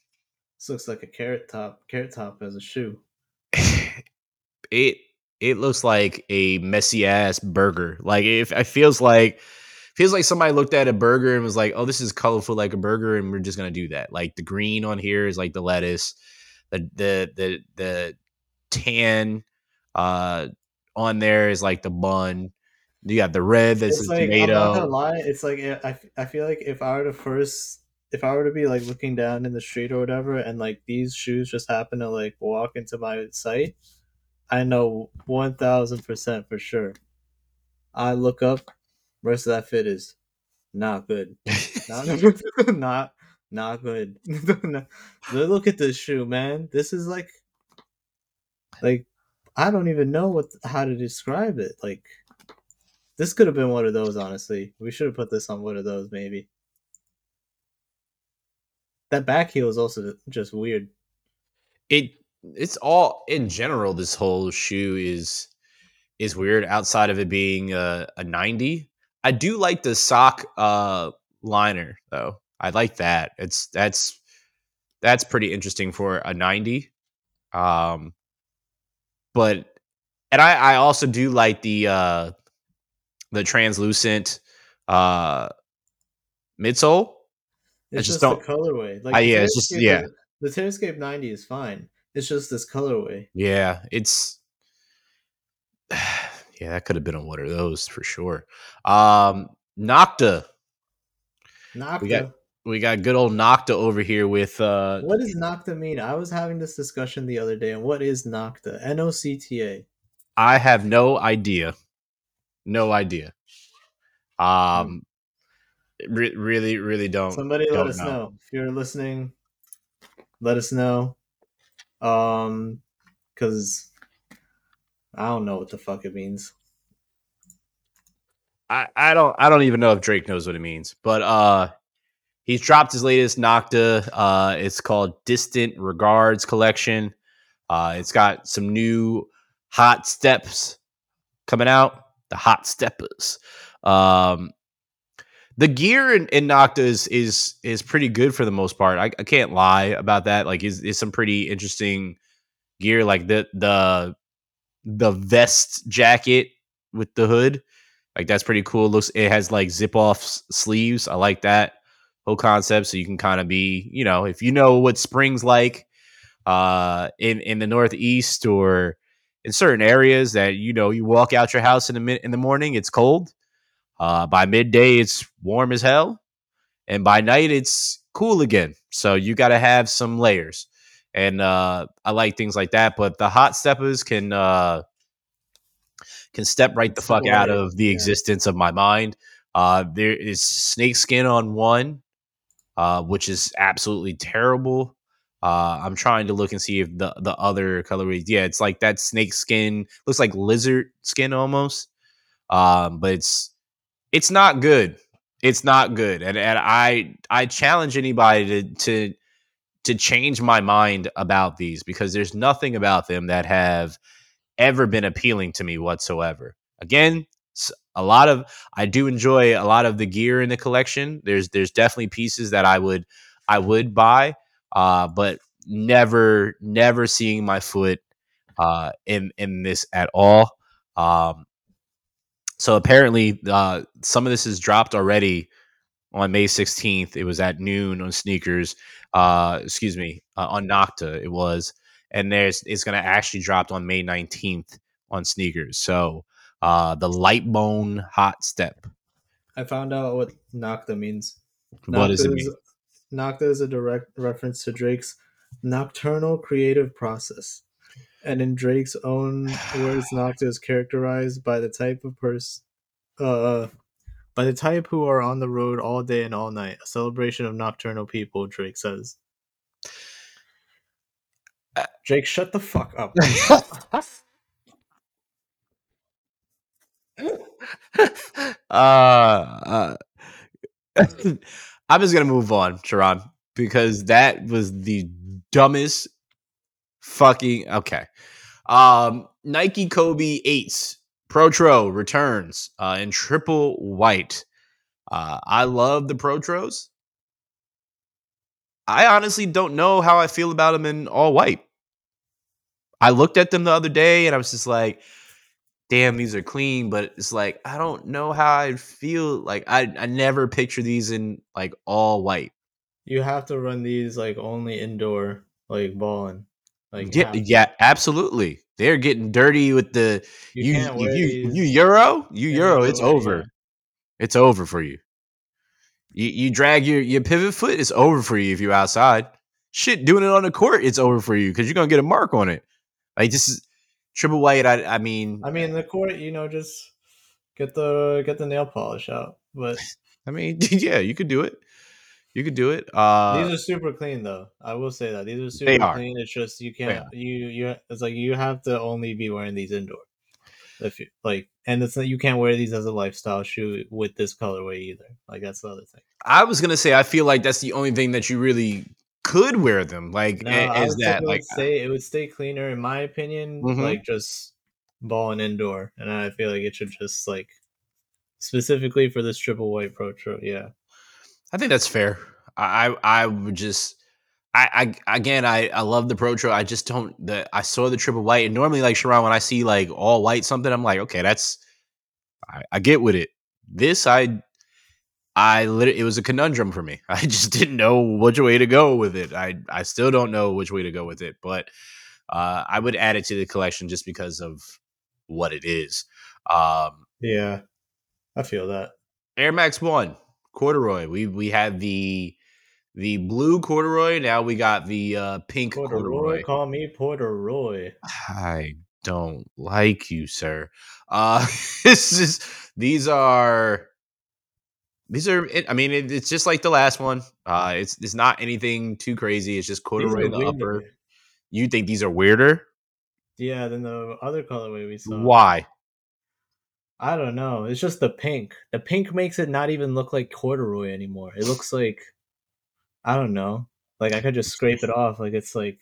[SPEAKER 2] this looks like a carrot top. Carrot top as a shoe.
[SPEAKER 1] it it looks like a messy ass burger. Like if it feels like feels like somebody looked at a burger and was like, "Oh, this is colorful like a burger," and we're just gonna do that. Like the green on here is like the lettuce, the the the the tan uh on there is like the bun. You got the red that's it's the like, tomato. I'm not
[SPEAKER 2] gonna lie, it's like I, I feel like if I were to first if I were to be like looking down in the street or whatever, and like these shoes just happen to like walk into my sight, I know one thousand percent for sure. I look up, rest of that fit is not good. Not not not good. look at this shoe, man. This is like like I don't even know what how to describe it. Like this could have been one of those, honestly. We should have put this on one of those, maybe. That back heel is also just weird.
[SPEAKER 1] It it's all in general. This whole shoe is is weird. Outside of it being a, a ninety, I do like the sock uh, liner though. I like that. It's that's that's pretty interesting for a ninety. Um, but and I I also do like the uh the translucent uh midsole.
[SPEAKER 2] It's I just, just don't colorway.
[SPEAKER 1] Like I, yeah, it's just yeah.
[SPEAKER 2] The, the Terrascape 90 is fine. It's just this colorway.
[SPEAKER 1] Yeah, it's yeah, that could have been on one of those for sure. Um Nocta.
[SPEAKER 2] Nocta.
[SPEAKER 1] We got we got good old Nocta over here with uh
[SPEAKER 2] What does Nocta mean? I was having this discussion the other day and what is Nocta? N O C T A.
[SPEAKER 1] I have no idea. No idea. Um hmm. re- really really don't
[SPEAKER 2] Somebody don't let us know. know. If you're listening, let us know. Um, because I don't know what the fuck it means.
[SPEAKER 1] I, I don't I don't even know if Drake knows what it means, but uh, he's dropped his latest Nocta. Uh, it's called Distant Regards Collection. Uh, it's got some new hot steps coming out. The hot steppers. Um, the gear in, in Nocta is, is is pretty good for the most part. I, I can't lie about that. Like, is is some pretty interesting gear. Like the the the vest jacket with the hood, like that's pretty cool. It looks it has like zip off sleeves. I like that whole concept. So you can kind of be, you know, if you know what spring's like uh in in the northeast or in certain areas that you know you walk out your house in the in the morning, it's cold uh, by midday, it's warm as hell, and by night, it's cool again. So you got to have some layers, and uh, I like things like that. But the hot steppers can uh, can step right the fuck out of the yeah. existence of my mind. Uh, there is snake skin on one, uh, which is absolutely terrible. Uh, I'm trying to look and see if the the other colorways. Yeah, it's like that snake skin looks like lizard skin almost. Um, but it's it's not good. It's not good, and and I I challenge anybody to to to change my mind about these because there's nothing about them that have ever been appealing to me whatsoever. Again, a lot of I do enjoy a lot of the gear in the collection. There's there's definitely pieces that I would I would buy, uh, but never never seeing my foot uh, in in this at all. Um, so apparently, uh, some of this is dropped already on May 16th. It was at noon on sneakers. Uh, excuse me, uh, on Nocta it was, and there's it's going to actually drop on May 19th on sneakers. So uh, the light bone hot step.
[SPEAKER 2] I found out what Nocta means.
[SPEAKER 1] Nocta what does it mean?
[SPEAKER 2] Nocta is a direct reference to Drake's nocturnal creative process. And in Drake's own words, Nocta is characterized by the type of person, uh, by the type who are on the road all day and all night. A celebration of nocturnal people, Drake says. Drake, shut the fuck up.
[SPEAKER 1] uh, uh I'm just gonna move on, Sharon, because that was the dumbest fucking okay. Um, Nike Kobe eights Protro returns uh, in triple white. Uh, I love the Protros. I honestly don't know how I feel about them in all white. I looked at them the other day and I was just like, damn, these are clean, but it's like I don't know how I feel. Like I, I never picture these in like all white.
[SPEAKER 2] You have to run these like only indoor, like balling.
[SPEAKER 1] Like yeah, yeah, absolutely. They're getting dirty with the you you you, you, euro you euro. It's over. Yeah. It's over for you. You you drag your your pivot foot. It's over for you if you're outside. Shit, doing it on the court, it's over for you because you're gonna get a mark on it. Like this is triple white. I I mean,
[SPEAKER 2] I mean the court. You know, just get the get the nail polish out. But
[SPEAKER 1] I mean, yeah, you could do it. You could do it. Uh,
[SPEAKER 2] these are super clean, though. I will say that these are super are. clean. It's just you can't you you. It's like you have to only be wearing these indoor. If you like, and it's not you can't wear these as a lifestyle shoe with this colorway either. Like that's the other thing.
[SPEAKER 1] I was gonna say I feel like that's the only thing that you really could wear them. Like no, is that like
[SPEAKER 2] say it would stay cleaner in my opinion. Mm-hmm. Like just ball and indoor, and I feel like it should just like specifically for this triple white pro. Yeah.
[SPEAKER 1] I think that's fair. I I would just I, I again I, I love the Protro. I just don't the I saw the triple white and normally like Sharon when I see like all white something I'm like okay that's I, I get with it. This I I literally it was a conundrum for me. I just didn't know which way to go with it. I I still don't know which way to go with it, but uh, I would add it to the collection just because of what it is. Um,
[SPEAKER 2] yeah, I feel that
[SPEAKER 1] Air Max One corduroy. We we had the the blue corduroy. Now we got the uh, pink corduroy. corduroy.
[SPEAKER 2] Call me Porter
[SPEAKER 1] I don't like you, sir. Uh, this is these are these are. I mean, it, it's just like the last one. Uh, it's it's not anything too crazy. It's just corduroy in the upper. You think these are weirder?
[SPEAKER 2] Yeah, than the other colorway we saw.
[SPEAKER 1] Why?
[SPEAKER 2] I don't know. It's just the pink. The pink makes it not even look like corduroy anymore. It looks like I don't know. Like I could just scrape it off. Like it's like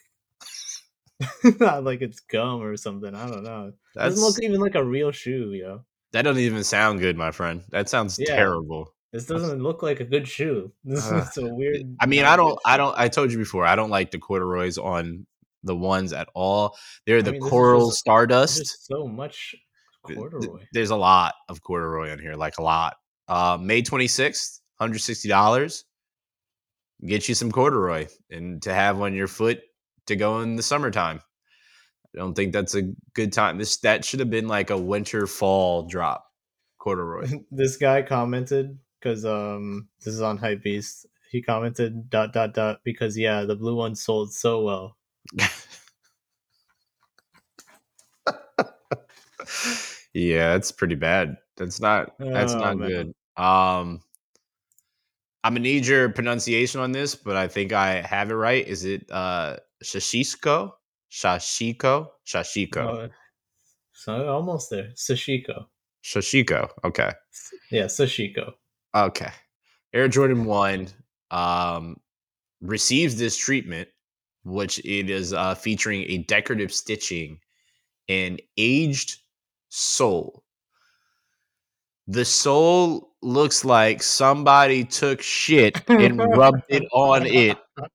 [SPEAKER 2] not like it's gum or something. I don't know. That doesn't look even like a real shoe, yo.
[SPEAKER 1] That doesn't even sound good, my friend. That sounds yeah. terrible.
[SPEAKER 2] This doesn't look like a good shoe. This uh, is a weird.
[SPEAKER 1] I mean, I don't, I don't. I told you before, I don't like the corduroys on the ones at all. They're the I mean, coral just, stardust.
[SPEAKER 2] so much corduroy.
[SPEAKER 1] There's a lot of corduroy on here, like a lot. Uh, May 26th, $160. Get you some corduroy and to have on your foot to go in the summertime. I don't think that's a good time. This that should have been like a winter fall drop corduroy.
[SPEAKER 2] this guy commented because um this is on hype beast. He commented dot dot dot because yeah, the blue one sold so well.
[SPEAKER 1] yeah, that's pretty bad. That's not that's oh, not man. good. Um I'm gonna need your pronunciation on this, but I think I have it right. Is it uh Shashiko? Shashiko? Shashiko.
[SPEAKER 2] Uh, so almost there. Sashiko.
[SPEAKER 1] Shashiko. Okay.
[SPEAKER 2] Yeah, Sashiko.
[SPEAKER 1] Okay. Air Jordan 1 um receives this treatment, which it is uh featuring a decorative stitching and aged sole. The soul looks like somebody took shit and rubbed it on it.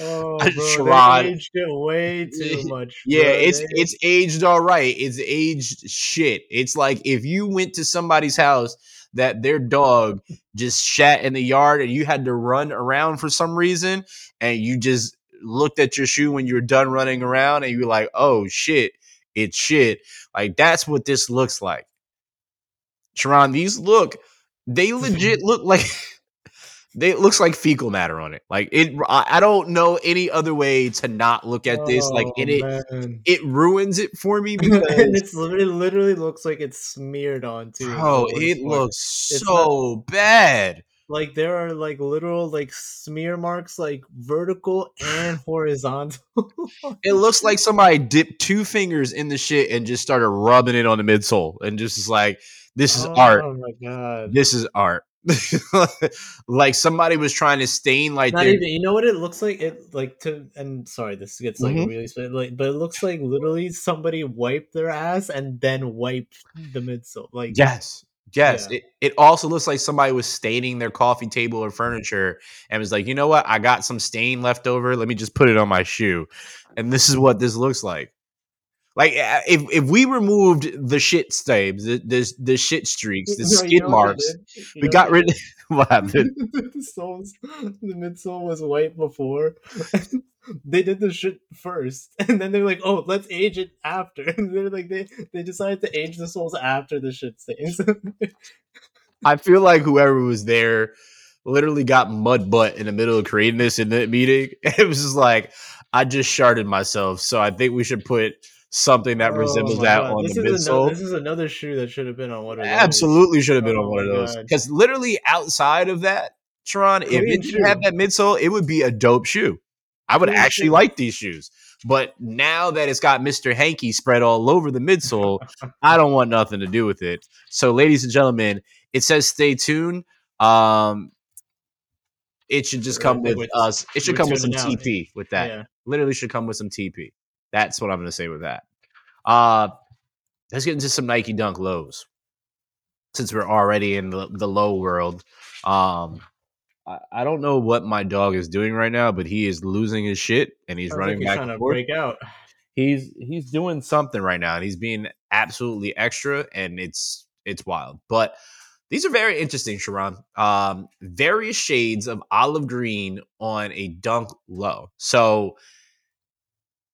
[SPEAKER 2] oh, bro, aged it way too much.
[SPEAKER 1] Yeah,
[SPEAKER 2] bro.
[SPEAKER 1] it's it's aged all right. It's aged shit. It's like if you went to somebody's house that their dog just shat in the yard and you had to run around for some reason and you just looked at your shoe when you were done running around and you're like, "Oh shit, it's shit." Like that's what this looks like. Sharon, these look they mm-hmm. legit look like they it looks like fecal matter on it. Like it I, I don't know any other way to not look at this like
[SPEAKER 2] Oh,
[SPEAKER 1] and it
[SPEAKER 2] man.
[SPEAKER 1] it ruins it for me because
[SPEAKER 2] it's it literally looks like it's smeared on too.
[SPEAKER 1] bro, it looks so bad.
[SPEAKER 2] Like there are like literal like smear marks like vertical and horizontal.
[SPEAKER 1] It looks like somebody dipped two fingers in the shit and just started rubbing it on the midsole and just is like, this is art.
[SPEAKER 2] Oh my god.
[SPEAKER 1] This is art. like somebody was trying to stain like
[SPEAKER 2] Not
[SPEAKER 1] their
[SPEAKER 2] even you know what it looks like it like to and sorry this gets like
[SPEAKER 1] Mhm.
[SPEAKER 2] really like but it looks like literally somebody wiped their ass and then wiped the midsole like
[SPEAKER 1] Yes. Yes.
[SPEAKER 2] Yeah.
[SPEAKER 1] It, it also looks like somebody was staining their coffee table or furniture and was like, you know what? I got some stain left over. Let me just put it on my shoe. And this is what this looks like. Like if, if we removed the shit stains, the, the, the shit streaks, the
[SPEAKER 2] No,
[SPEAKER 1] skid
[SPEAKER 2] you know
[SPEAKER 1] marks, we got rid of what happened?
[SPEAKER 2] the soles, the midsole was white before. They did the shit first, and then they're like, "Oh, let's age it after." And they're like, they they decided to age the soles after the shit stains.
[SPEAKER 1] I feel like whoever was there literally got mud butt in the middle of creating this in the meeting. It was just like, I just sharded myself. So I think we should put something that
[SPEAKER 2] Oh
[SPEAKER 1] resembles that
[SPEAKER 2] God.
[SPEAKER 1] on
[SPEAKER 2] this
[SPEAKER 1] the midsole.
[SPEAKER 2] this is another shoe that should have been on one of those.
[SPEAKER 1] Absolutely should have been
[SPEAKER 2] oh on
[SPEAKER 1] one of those. Because literally outside of that, Tron, if it didn't have that midsole, it would be a dope shoe. I would actually like these shoes. But now that it's got Mr. Hanky spread all over the midsole, I don't want nothing to do with it. So, ladies and gentlemen, it says stay tuned. Um, it should just come
[SPEAKER 2] like
[SPEAKER 1] with us. It should come with some
[SPEAKER 2] out.
[SPEAKER 1] TP with that.
[SPEAKER 2] Yeah.
[SPEAKER 1] Literally should come with some TP. That's what I'm going to say with that. Uh, let's get into some Nike Dunk lows since we're already in the, the low world. Um, I, I don't know what my dog is doing right now, but he is losing his shit and he's running
[SPEAKER 2] like he's
[SPEAKER 1] back
[SPEAKER 2] trying
[SPEAKER 1] and
[SPEAKER 2] to
[SPEAKER 1] forth.
[SPEAKER 2] break out.
[SPEAKER 1] He's he's doing something right now, and he's being absolutely extra, and it's it's wild. But these are very interesting, Sharon. Um, various shades of olive green on a dunk low. So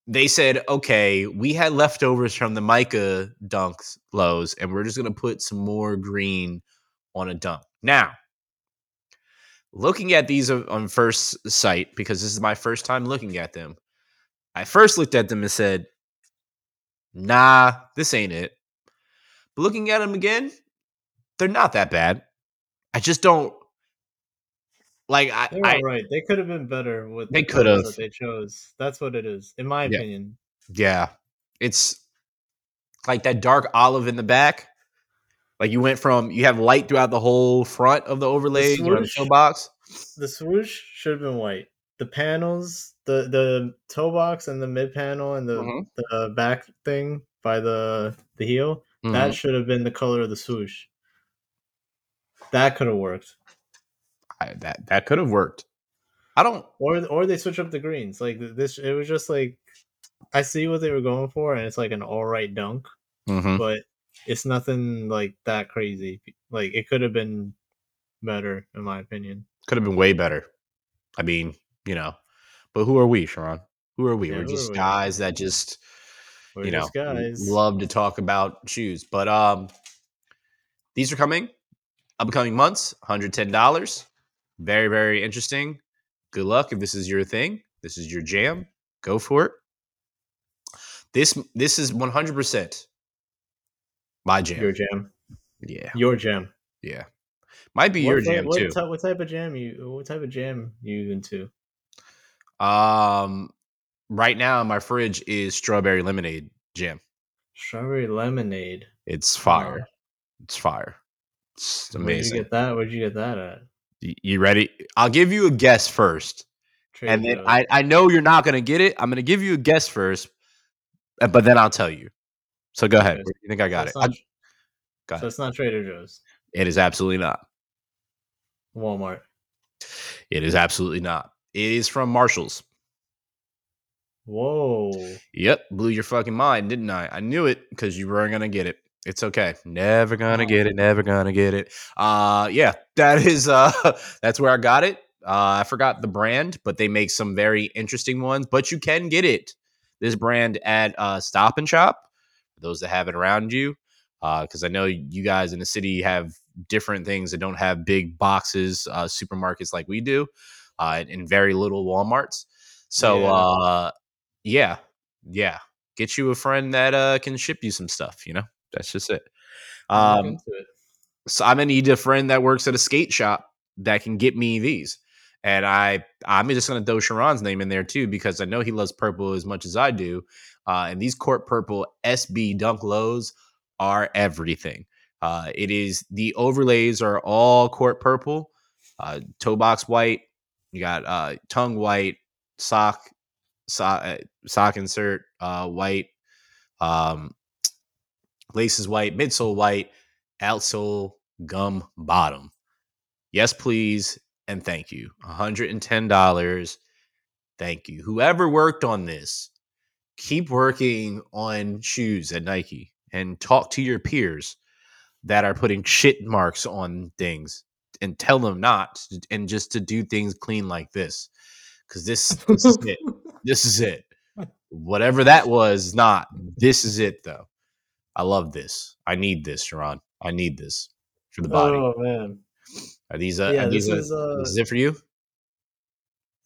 [SPEAKER 1] they said, okay, we had leftovers from the Mica dunks lows, and we're just gonna put some more green on a dunk. Now, looking at these on first sight, because this is my first time looking at them, I first looked at them and said, nah, this ain't it. But looking at them again, they're not that bad. I just don't like I, I
[SPEAKER 2] right. They could have been better with
[SPEAKER 1] They
[SPEAKER 2] the
[SPEAKER 1] could've.
[SPEAKER 2] that they chose. That's what it is, in my
[SPEAKER 1] Yeah.
[SPEAKER 2] opinion.
[SPEAKER 1] yeah. It's like that dark olive in the back. Like you went from you have light throughout the whole front of the overlay, the
[SPEAKER 2] swoosh?
[SPEAKER 1] toe box.
[SPEAKER 2] The swoosh should have been white. The panels, the the toe box and the mid panel and the
[SPEAKER 1] Mhm.
[SPEAKER 2] the back thing by the the heel,
[SPEAKER 1] Mhm.
[SPEAKER 2] that should have been the color of the swoosh. That could have worked.
[SPEAKER 1] I- that that could have worked. I don't
[SPEAKER 2] Or or they switch up the greens. Like this it was just like I see what they were going for and it's like an all right dunk,
[SPEAKER 1] Mhm.
[SPEAKER 2] but it's nothing like that crazy. Like it could have been better in my opinion.
[SPEAKER 1] could have been way better. I mean, you know, but who are we, Sharon? Who are we?
[SPEAKER 2] Yeah,
[SPEAKER 1] We're just
[SPEAKER 2] we?
[SPEAKER 1] guys that just
[SPEAKER 2] We're
[SPEAKER 1] you know
[SPEAKER 2] just guys.
[SPEAKER 1] love to talk about shoes. But um, these are coming upcoming months. One hundred ten dollars. Very very interesting. Good luck if this is your thing. This is your jam. Go for it. This this is one hundred percent my jam.
[SPEAKER 2] Your jam.
[SPEAKER 1] yeah.
[SPEAKER 2] Your jam.
[SPEAKER 1] Yeah, might be your
[SPEAKER 2] what,
[SPEAKER 1] jam
[SPEAKER 2] what,
[SPEAKER 1] too.
[SPEAKER 2] What, what type of jam you? What type of jam you into?
[SPEAKER 1] Um, right now my fridge is strawberry lemonade jam.
[SPEAKER 2] Strawberry lemonade.
[SPEAKER 1] It's fire. Wow. It's fire. It's amazing.
[SPEAKER 2] Where'd you get that? Where'd you get that at?
[SPEAKER 1] You ready? I'll give you a guess first. and then I, I know you're not gonna get it. I'm gonna give you a guess first, but then I'll tell you. So go ahead. you think I got so it? Not, I,
[SPEAKER 2] got so it's not Trader Joe's.
[SPEAKER 1] It is absolutely not.
[SPEAKER 2] Walmart.
[SPEAKER 1] It is absolutely not. It is from Marshalls.
[SPEAKER 2] Whoa.
[SPEAKER 1] Yep, blew your fucking mind, didn't I? I knew it because you weren't gonna get it. It's okay. Never gonna get it. Never gonna get it. Uh yeah, that is uh that's where I got it. Uh I forgot the brand, but they make some very interesting ones, but you can get it. This brand at uh Stop and Shop, those that have it around you. Uh, because I know you guys in the city have different things that don't have big boxes, uh, supermarkets like we do, uh, and very little WalMarts. So yeah. uh yeah, yeah. Get you a friend that uh can ship you some stuff, you know? That's just it. Um, it. So I'm gonna need a friend that works at a skate shop that can get me these. And I, I'm just gonna throw Sharon's name in there too because I know he loves purple as much as I do. Uh, and these court purple SB Dunk Lows are everything. Uh, it is the overlays are all court purple, uh, toe box white. You got uh, tongue white, sock, sock, uh, sock insert uh, white, um, laces white, midsole white, outsole gum bottom. Yes, please, and thank you. $110. Thank you. Whoever worked on this, keep working on shoes at Nike and talk to your peers that are putting shit marks on things and tell them not and just to do things clean like this. Cause this, this is it. This is it. Whatever that was, not. This is it though. I love this. I need this, Sharon. I need this for the body.
[SPEAKER 2] Oh man.
[SPEAKER 1] Are these uh, yeah, are these, this, is, uh, this is it for you?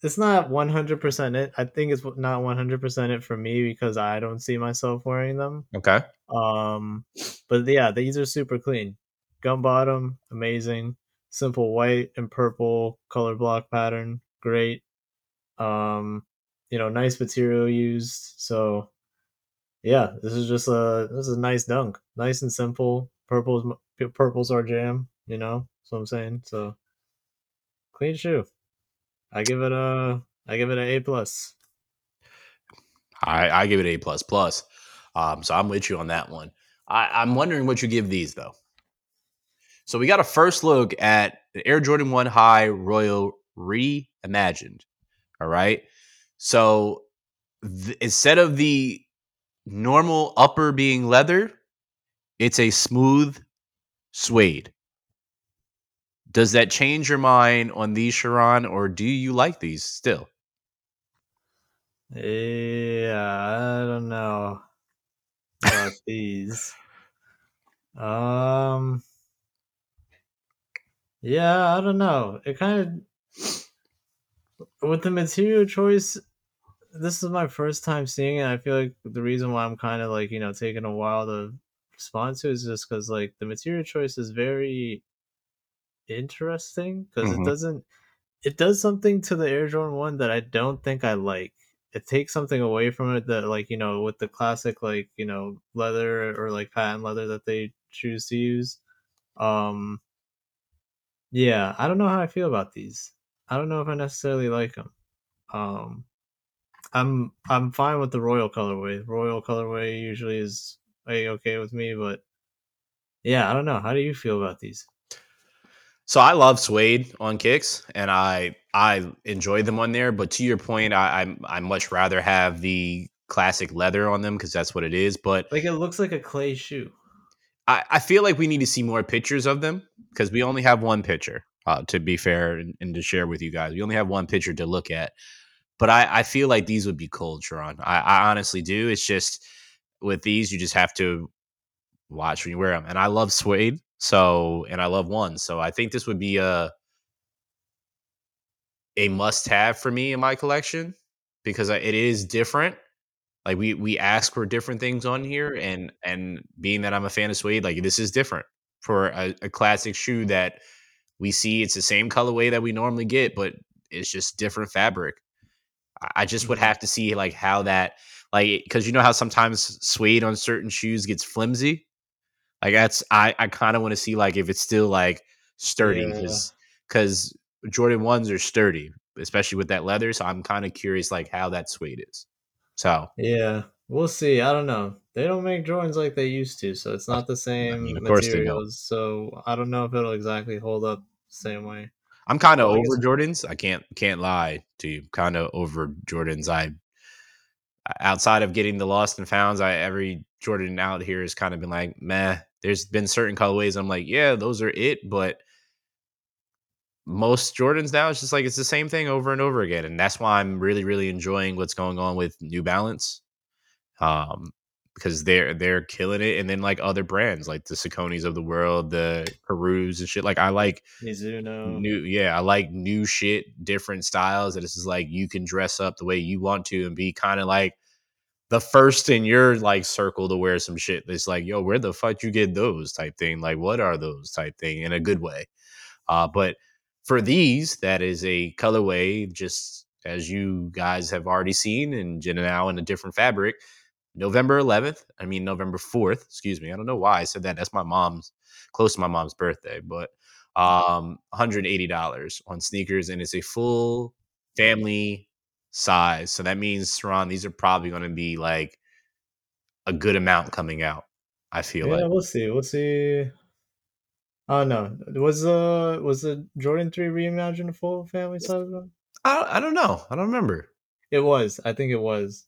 [SPEAKER 2] It's not 100% it. I think it's not 100% it for me because I don't see myself wearing them.
[SPEAKER 1] Okay.
[SPEAKER 2] Um but yeah, these are super clean. Gum bottom, amazing. Simple white and purple color block pattern, great. Um you know, nice material used. So yeah, this is just a this is a nice dunk, nice and simple. Purple's purple's our jam, you know. What I'm saying. So clean shoe. I give it a I give it an A plus.
[SPEAKER 1] I I give it A plus plus. Um, so I'm with you on that one. I, I'm wondering what you give these though. So we got a first look at the Air Jordan One High Royal reimagined. All right. So th- instead of the normal upper being leather, it's a smooth suede. Does that change your mind on these, Sharon, or do you like these still?
[SPEAKER 2] Yeah, I don't know about these. Um, yeah, I don't know. It kind of with the material choice this is my first time seeing it. I feel like the reason why I'm kind of like you know taking a while to respond to is just because like the material choice is very interesting because mm-hmm. it doesn't it does something to the Air Jordan one that I don't think I like. It takes something away from it that like you know with the classic like you know leather or like patent leather that they choose to use. Um, yeah, I don't know how I feel about these. I don't know if I necessarily like them. Um, I'm I'm fine with the royal colorway. Royal colorway usually is a okay with me, but yeah, I don't know. How do you feel about these?
[SPEAKER 1] So I love suede on kicks, and I I enjoy them on there. But to your point, I I, I much rather have the classic leather on them because that's what it is. But
[SPEAKER 2] like it looks like a clay shoe.
[SPEAKER 1] I, I feel like we need to see more pictures of them because we only have one picture. Uh, to be fair and, and to share with you guys, we only have one picture to look at. But I, I feel like these would be cold, Sharon. I, I honestly do. It's just with these, you just have to watch when you wear them. And I love suede, so and I love one, so I think this would be a a must have for me in my collection because it is different. Like we we ask for different things on here, and and being that I'm a fan of suede, like this is different for a, a classic shoe that we see. It's the same colorway that we normally get, but it's just different fabric. I just would
[SPEAKER 2] Mhm.
[SPEAKER 1] have to see like how that like because you know how sometimes suede on certain shoes gets flimsy. Like that's I I kind of want to see like if it's still like sturdy
[SPEAKER 2] Yeah.
[SPEAKER 1] because because Jordan ones are sturdy, especially with that leather. So I'm kind of curious like how that suede is. So
[SPEAKER 2] Yeah, we'll see. I don't know. They don't make Jordans like they used to, so it's not the
[SPEAKER 1] I
[SPEAKER 2] same
[SPEAKER 1] mean, they don't.
[SPEAKER 2] materials. So I don't know if it'll exactly hold up the same way.
[SPEAKER 1] I'm kind of
[SPEAKER 2] Well,
[SPEAKER 1] over Jordans. I can't can't lie to you. Kind of over Jordans. I outside of getting the lost and founds, I every Jordan out here has kind of been like meh. There's been certain colorways I'm like, yeah, those are it, but most Jordans now it's just like it's the same thing over and over again, and that's why I'm really really enjoying what's going on with New Balance, um, because they're they're killing it, and then like other brands like the Sauconys of the world, the Perus and shit. Like I like
[SPEAKER 2] Mizuno.
[SPEAKER 1] new yeah i like new shit different styles that it's just like you can dress up the way you want to and be kind of like the first in your like circle to wear some shit that's like yo where the fuck you get those? type thing like what are those? type thing in a good way. Uh but for these that is a colorway just as you guys have already seen and now in a different fabric november 11th i mean november 4th excuse me i don't know why i said that that's my mom's close to my mom's birthday but um $180 on sneakers and it's a full family size so that means Ron, these are probably going to be like a good amount coming out i feel
[SPEAKER 2] Yeah,
[SPEAKER 1] like
[SPEAKER 2] we'll see. We'll see. Oh no, was the was the Jordan Three reimagined full family size one?
[SPEAKER 1] I, don't- I don't know i don't remember
[SPEAKER 2] It was. I think it was.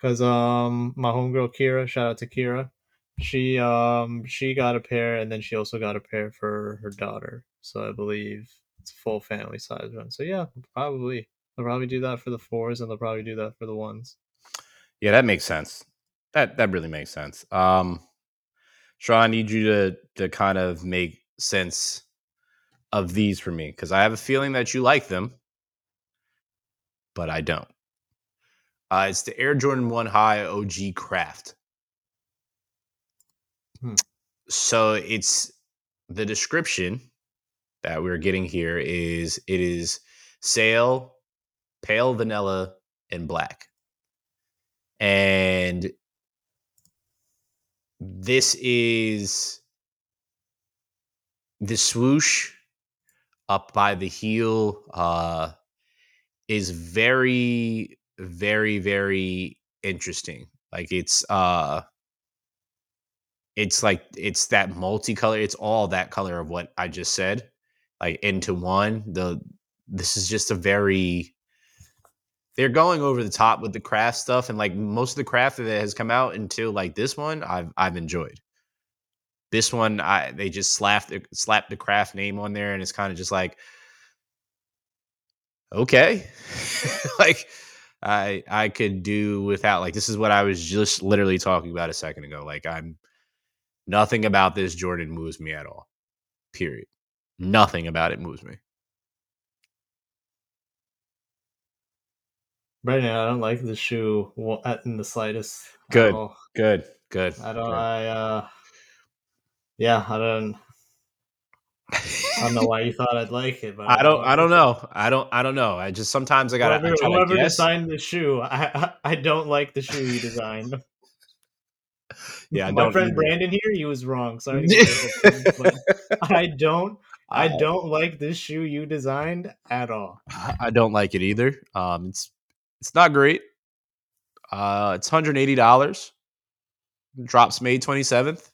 [SPEAKER 2] Cause um my homegirl Kira, shout out to Kira. She um she got a pair and then she also got a pair for her daughter. So I believe it's full family size one. So yeah, probably. They'll probably do that for the fours and they'll probably do that for the ones.
[SPEAKER 1] yeah that makes sense that that really makes sense um Shaw, I need you to to kind of make sense of these for me because I have a feeling that you like them, but I don't. Uh, it's the Air Jordan One High OG Craft.
[SPEAKER 2] Hmm.
[SPEAKER 1] So it's the description that we're getting here is it is sail, pale vanilla, and black, and this is the swoosh up by the heel uh is very very very interesting. Like it's uh it's like it's that multicolor it's all that color of what i just said like into one. The this is just a very they're going over the top with the craft stuff and like most of the craft that has come out until like this one i've i've enjoyed. This one i they just slapped slapped the craft name on there and it's kind of just like okay. Like i i could do without like this is what i was just literally talking about a second ago like i'm nothing about this jordan moves me at all period. Nothing about it moves me
[SPEAKER 2] Brandon, I don't like the shoe in the slightest.
[SPEAKER 1] Good. good good
[SPEAKER 2] I don't.
[SPEAKER 1] good.
[SPEAKER 2] I uh. Yeah, I don't. I don't know why you thought I'd like it, but
[SPEAKER 1] I don't. I don't know. I don't. I don't know. I just sometimes I gotta. I
[SPEAKER 2] Whoever,
[SPEAKER 1] to
[SPEAKER 2] whoever
[SPEAKER 1] guess.
[SPEAKER 2] designed the shoe, I, I I don't like the shoe you designed.
[SPEAKER 1] Yeah,
[SPEAKER 2] my
[SPEAKER 1] don't
[SPEAKER 2] friend
[SPEAKER 1] either.
[SPEAKER 2] Brandon here, he was wrong. Sorry, to get it, but I don't. I
[SPEAKER 1] I-
[SPEAKER 2] don't like this shoe you designed at all.
[SPEAKER 1] I don't like it either. Um, it's it's not great. Uh, it's hundred eighty dollars. Drops May twenty seventh,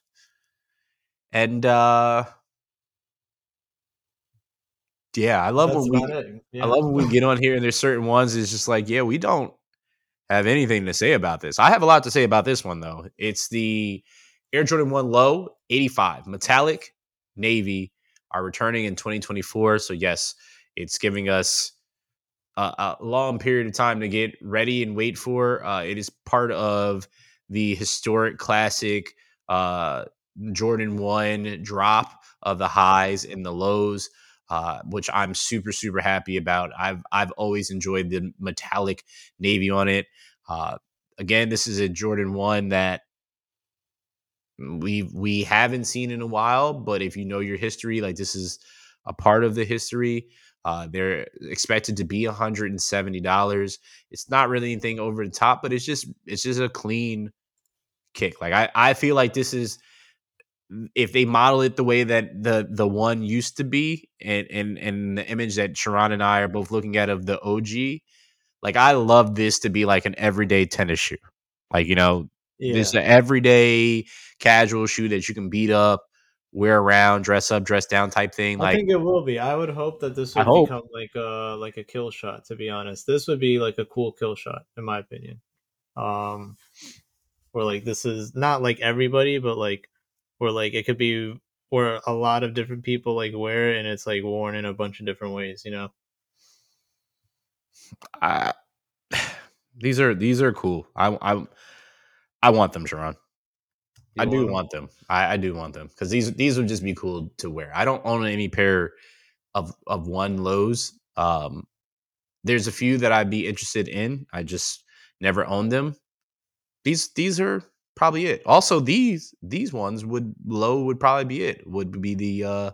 [SPEAKER 1] and uh, yeah, I love
[SPEAKER 2] That's
[SPEAKER 1] when we.
[SPEAKER 2] Yeah.
[SPEAKER 1] I love when we get on here and there's certain ones. It's just like, yeah, we don't have anything to say about this. I have a lot to say about this one though. It's the Air Jordan One Low 85 metallic navy are returning in 2024. So yes, it's giving us a, a long period of time to get ready and wait for. Uh, it is part of the historic classic uh, Jordan One drop of the highs and the lows uh, which I'm super super happy about. I've I've always enjoyed the metallic navy on it. Uh, again, this is a Jordan one that we we haven't seen in a while. But if you know your history, like this is a part of the history. Uh, they're expected to be $170. It's not really anything over the top, but it's just it's just a clean kick. Like I, I feel like this is if they model it the way that the the one used to be and and and the image that Sharon and I are both looking at of the OG, like I love this to be like an everyday tennis shoe. Like, you know, yeah. this is an everyday casual shoe that you can beat up, wear around, dress up, dress down type thing.
[SPEAKER 2] I think it will be. I would hope that this would become like a like a kill shot. To be honest, this would be like a cool kill shot, in my opinion. Um, where like this is not like everybody, but like where like it could be where a lot of different people like wear it, and it's like worn in a bunch of different ways. You know.
[SPEAKER 1] I these are these are cool. I I I want them, Sharon. I do want, want them. I, I, do want them because these these would just be cool to wear. I don't own any pair of of one lows. Um, there's a few that I'd be interested in. I just never owned them. These these are probably it. Also, these these ones would low would probably be it. Would be the uh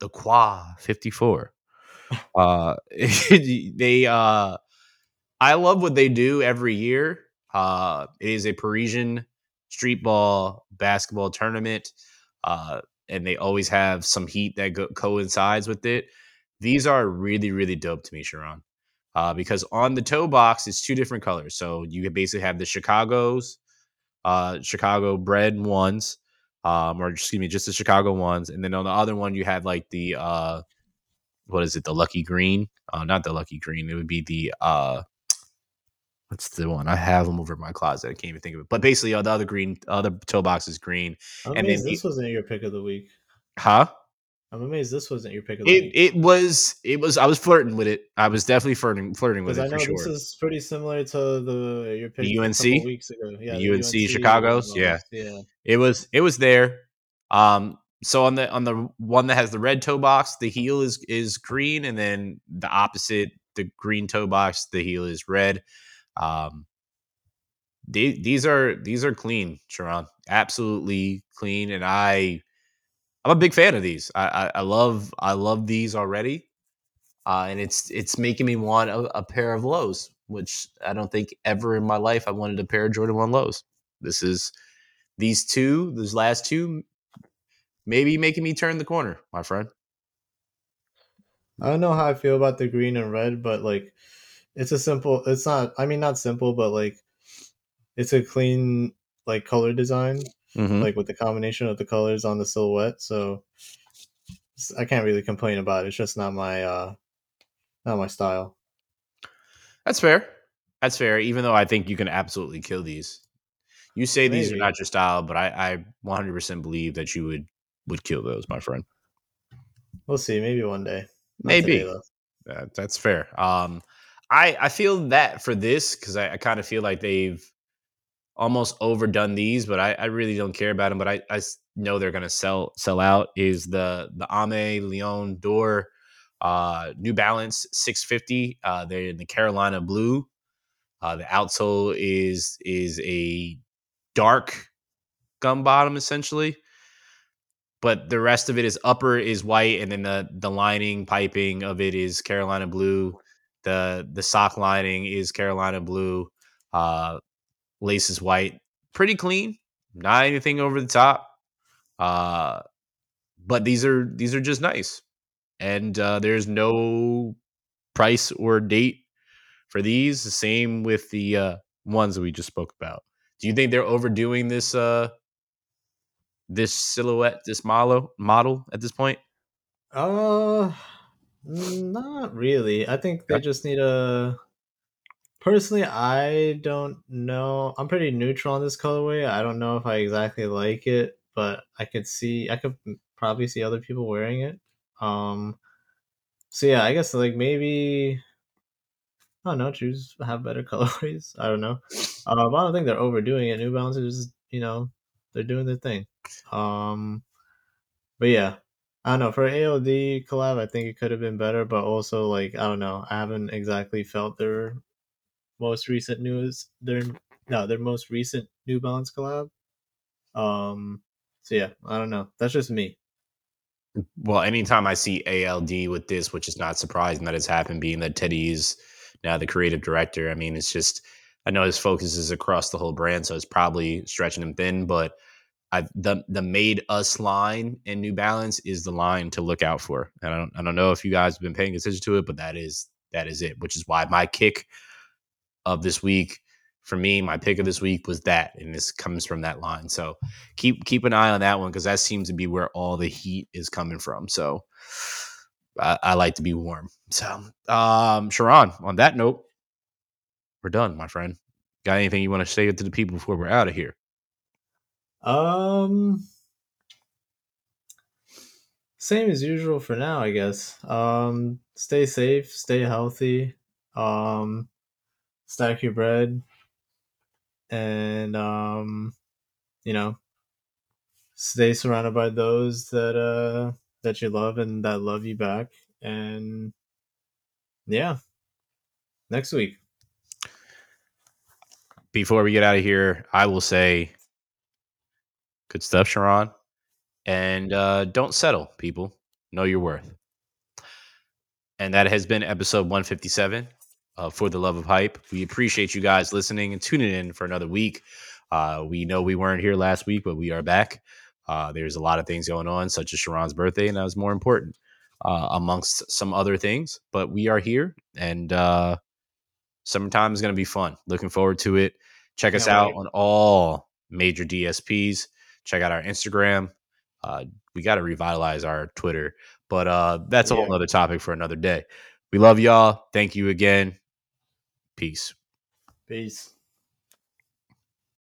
[SPEAKER 1] the Quai 54. uh they uh I love what they do every year. Uh it is a Parisian street ball basketball tournament. Uh, and they always have some heat that go- coincides with it. These are really, really dope to me, Sharon. Uh, because on the toe box, it's two different colors. So you basically have the Chicago's, uh, Chicago bred ones, um, or excuse me, just the Chicago ones. And then on the other one, you have like the, uh, what is it, the Lucky Green? Uh, not the Lucky Green. It would be the, uh, What's the one? I have them over my closet. I can't even think of it. But basically, uh, the other green, other toe box is green.
[SPEAKER 2] I'm and amazed then this wasn't your pick of the week.
[SPEAKER 1] Huh?
[SPEAKER 2] I'm amazed this wasn't your pick of the
[SPEAKER 1] it,
[SPEAKER 2] week.
[SPEAKER 1] It was. It was. I was flirting with it. I was definitely flirting, flirting with it. I know
[SPEAKER 2] this sure. is pretty similar to the your pick
[SPEAKER 1] the UNC
[SPEAKER 2] weeks ago.
[SPEAKER 1] Yeah, the UNC, UNC Chicago's. Yeah, yeah. It was. It was there. Um. So on the on the one that has the red toe box, the heel is is green, and then the opposite, the green toe box, the heel is red. Um, they, these are these are clean, Sharon. Absolutely clean, and I I'm a big fan of these. I I, I love I love these already, uh, and it's it's making me want a, a, pair of lows, which I don't think ever in my life I wanted a pair of Jordan One lows. This is these two, these last two, maybe making me turn the corner, my friend.
[SPEAKER 2] I don't know how I feel about the green and red, but like it's a simple. It's not. I mean, not simple, but like it's a clean like color design, mm-hmm. like with the combination of the colors on the silhouette. So I can't really complain about it. It's just not my uh not my style.
[SPEAKER 1] That's fair. That's fair. Even though I think you can absolutely kill these. You say Maybe. these are not your style, but I, I 100% believe that you would would kill those, my friend.
[SPEAKER 2] We'll see. Maybe one day.
[SPEAKER 1] Not Maybe. Today, that, that's fair. Um, I I feel that for this because I, I kind of feel like they've almost overdone these, but I, I really don't care about them. But I, I know they're gonna sell sell out. Is the the Aimé Leon Dore uh, New Balance 650? Uh, they're in the Carolina blue. Uh, the outsole is is a dark gum bottom essentially, but the rest of it is upper is white, and then the the lining piping of it is Carolina blue. The the sock lining is Carolina blue. Uh, Lace is white, pretty clean, not anything over the top. Uh, but these are these are just nice, and uh, there's no price or date for these. The same with the uh, ones that we just spoke about. Do you think they're overdoing this uh, this silhouette, this model model at this point?
[SPEAKER 2] Uh, not really. I think they just need a Personally, I don't know. I'm pretty neutral on this colorway. I don't know if I exactly like it, but I could see I could probably see other people wearing it. Um so yeah, I guess like maybe I don't know, choose have better colorways. I don't know. Um, I don't think they're overdoing it. New Balance is, you know, they're doing their thing. Um but yeah, I don't know. For ALD collab, I think it could have been better, but also like I don't know. I haven't exactly felt their most recent news. Their no, their most recent New Balance collab. Um, So yeah, I don't know. That's just me.
[SPEAKER 1] Well, anytime I see ALD with this, which is not surprising that it's happened, being that Teddy is now the creative director. I mean, it's just I know his focus is across the whole brand, so it's probably stretching him thin. But I the the made us line in New Balance is the line to look out for. And I don't I don't know if you guys have been paying attention to it, but that is that is it. Which is why my kick of this week for me, my pick of this week was that, and this comes from that line. So keep keep an eye on that one because that seems to be where all the heat is coming from. So I, I like to be warm. So, um, Sharon, on that note, we're done, my friend. Got anything you want to say to the people before we're out of here?
[SPEAKER 2] Um, same as usual for now, I guess. Um, stay safe, stay healthy. Um, stack your bread, and um, you know, stay surrounded by those that uh that you love and that love you back. And yeah, next week.
[SPEAKER 1] Before we get out of here, I will say good stuff, Sharon. And uh, don't settle, people. Know your worth. And that has been episode 157 uh, For the Love of Hype. We appreciate you guys listening and tuning in for another week. Uh, we know we weren't here last week, but we are back. Uh, there's a lot of things going on, such as Sharon's birthday, and that was more important uh, amongst some other things. But we are here, and uh, summertime is going to be fun. Looking forward to it. Check us out
[SPEAKER 2] wait.
[SPEAKER 1] on all major DSPs. Check out our Instagram. Uh, we got to revitalize our Twitter, but uh, that's a whole other topic for another day. We love y'all. Thank you again. Peace.
[SPEAKER 2] Peace.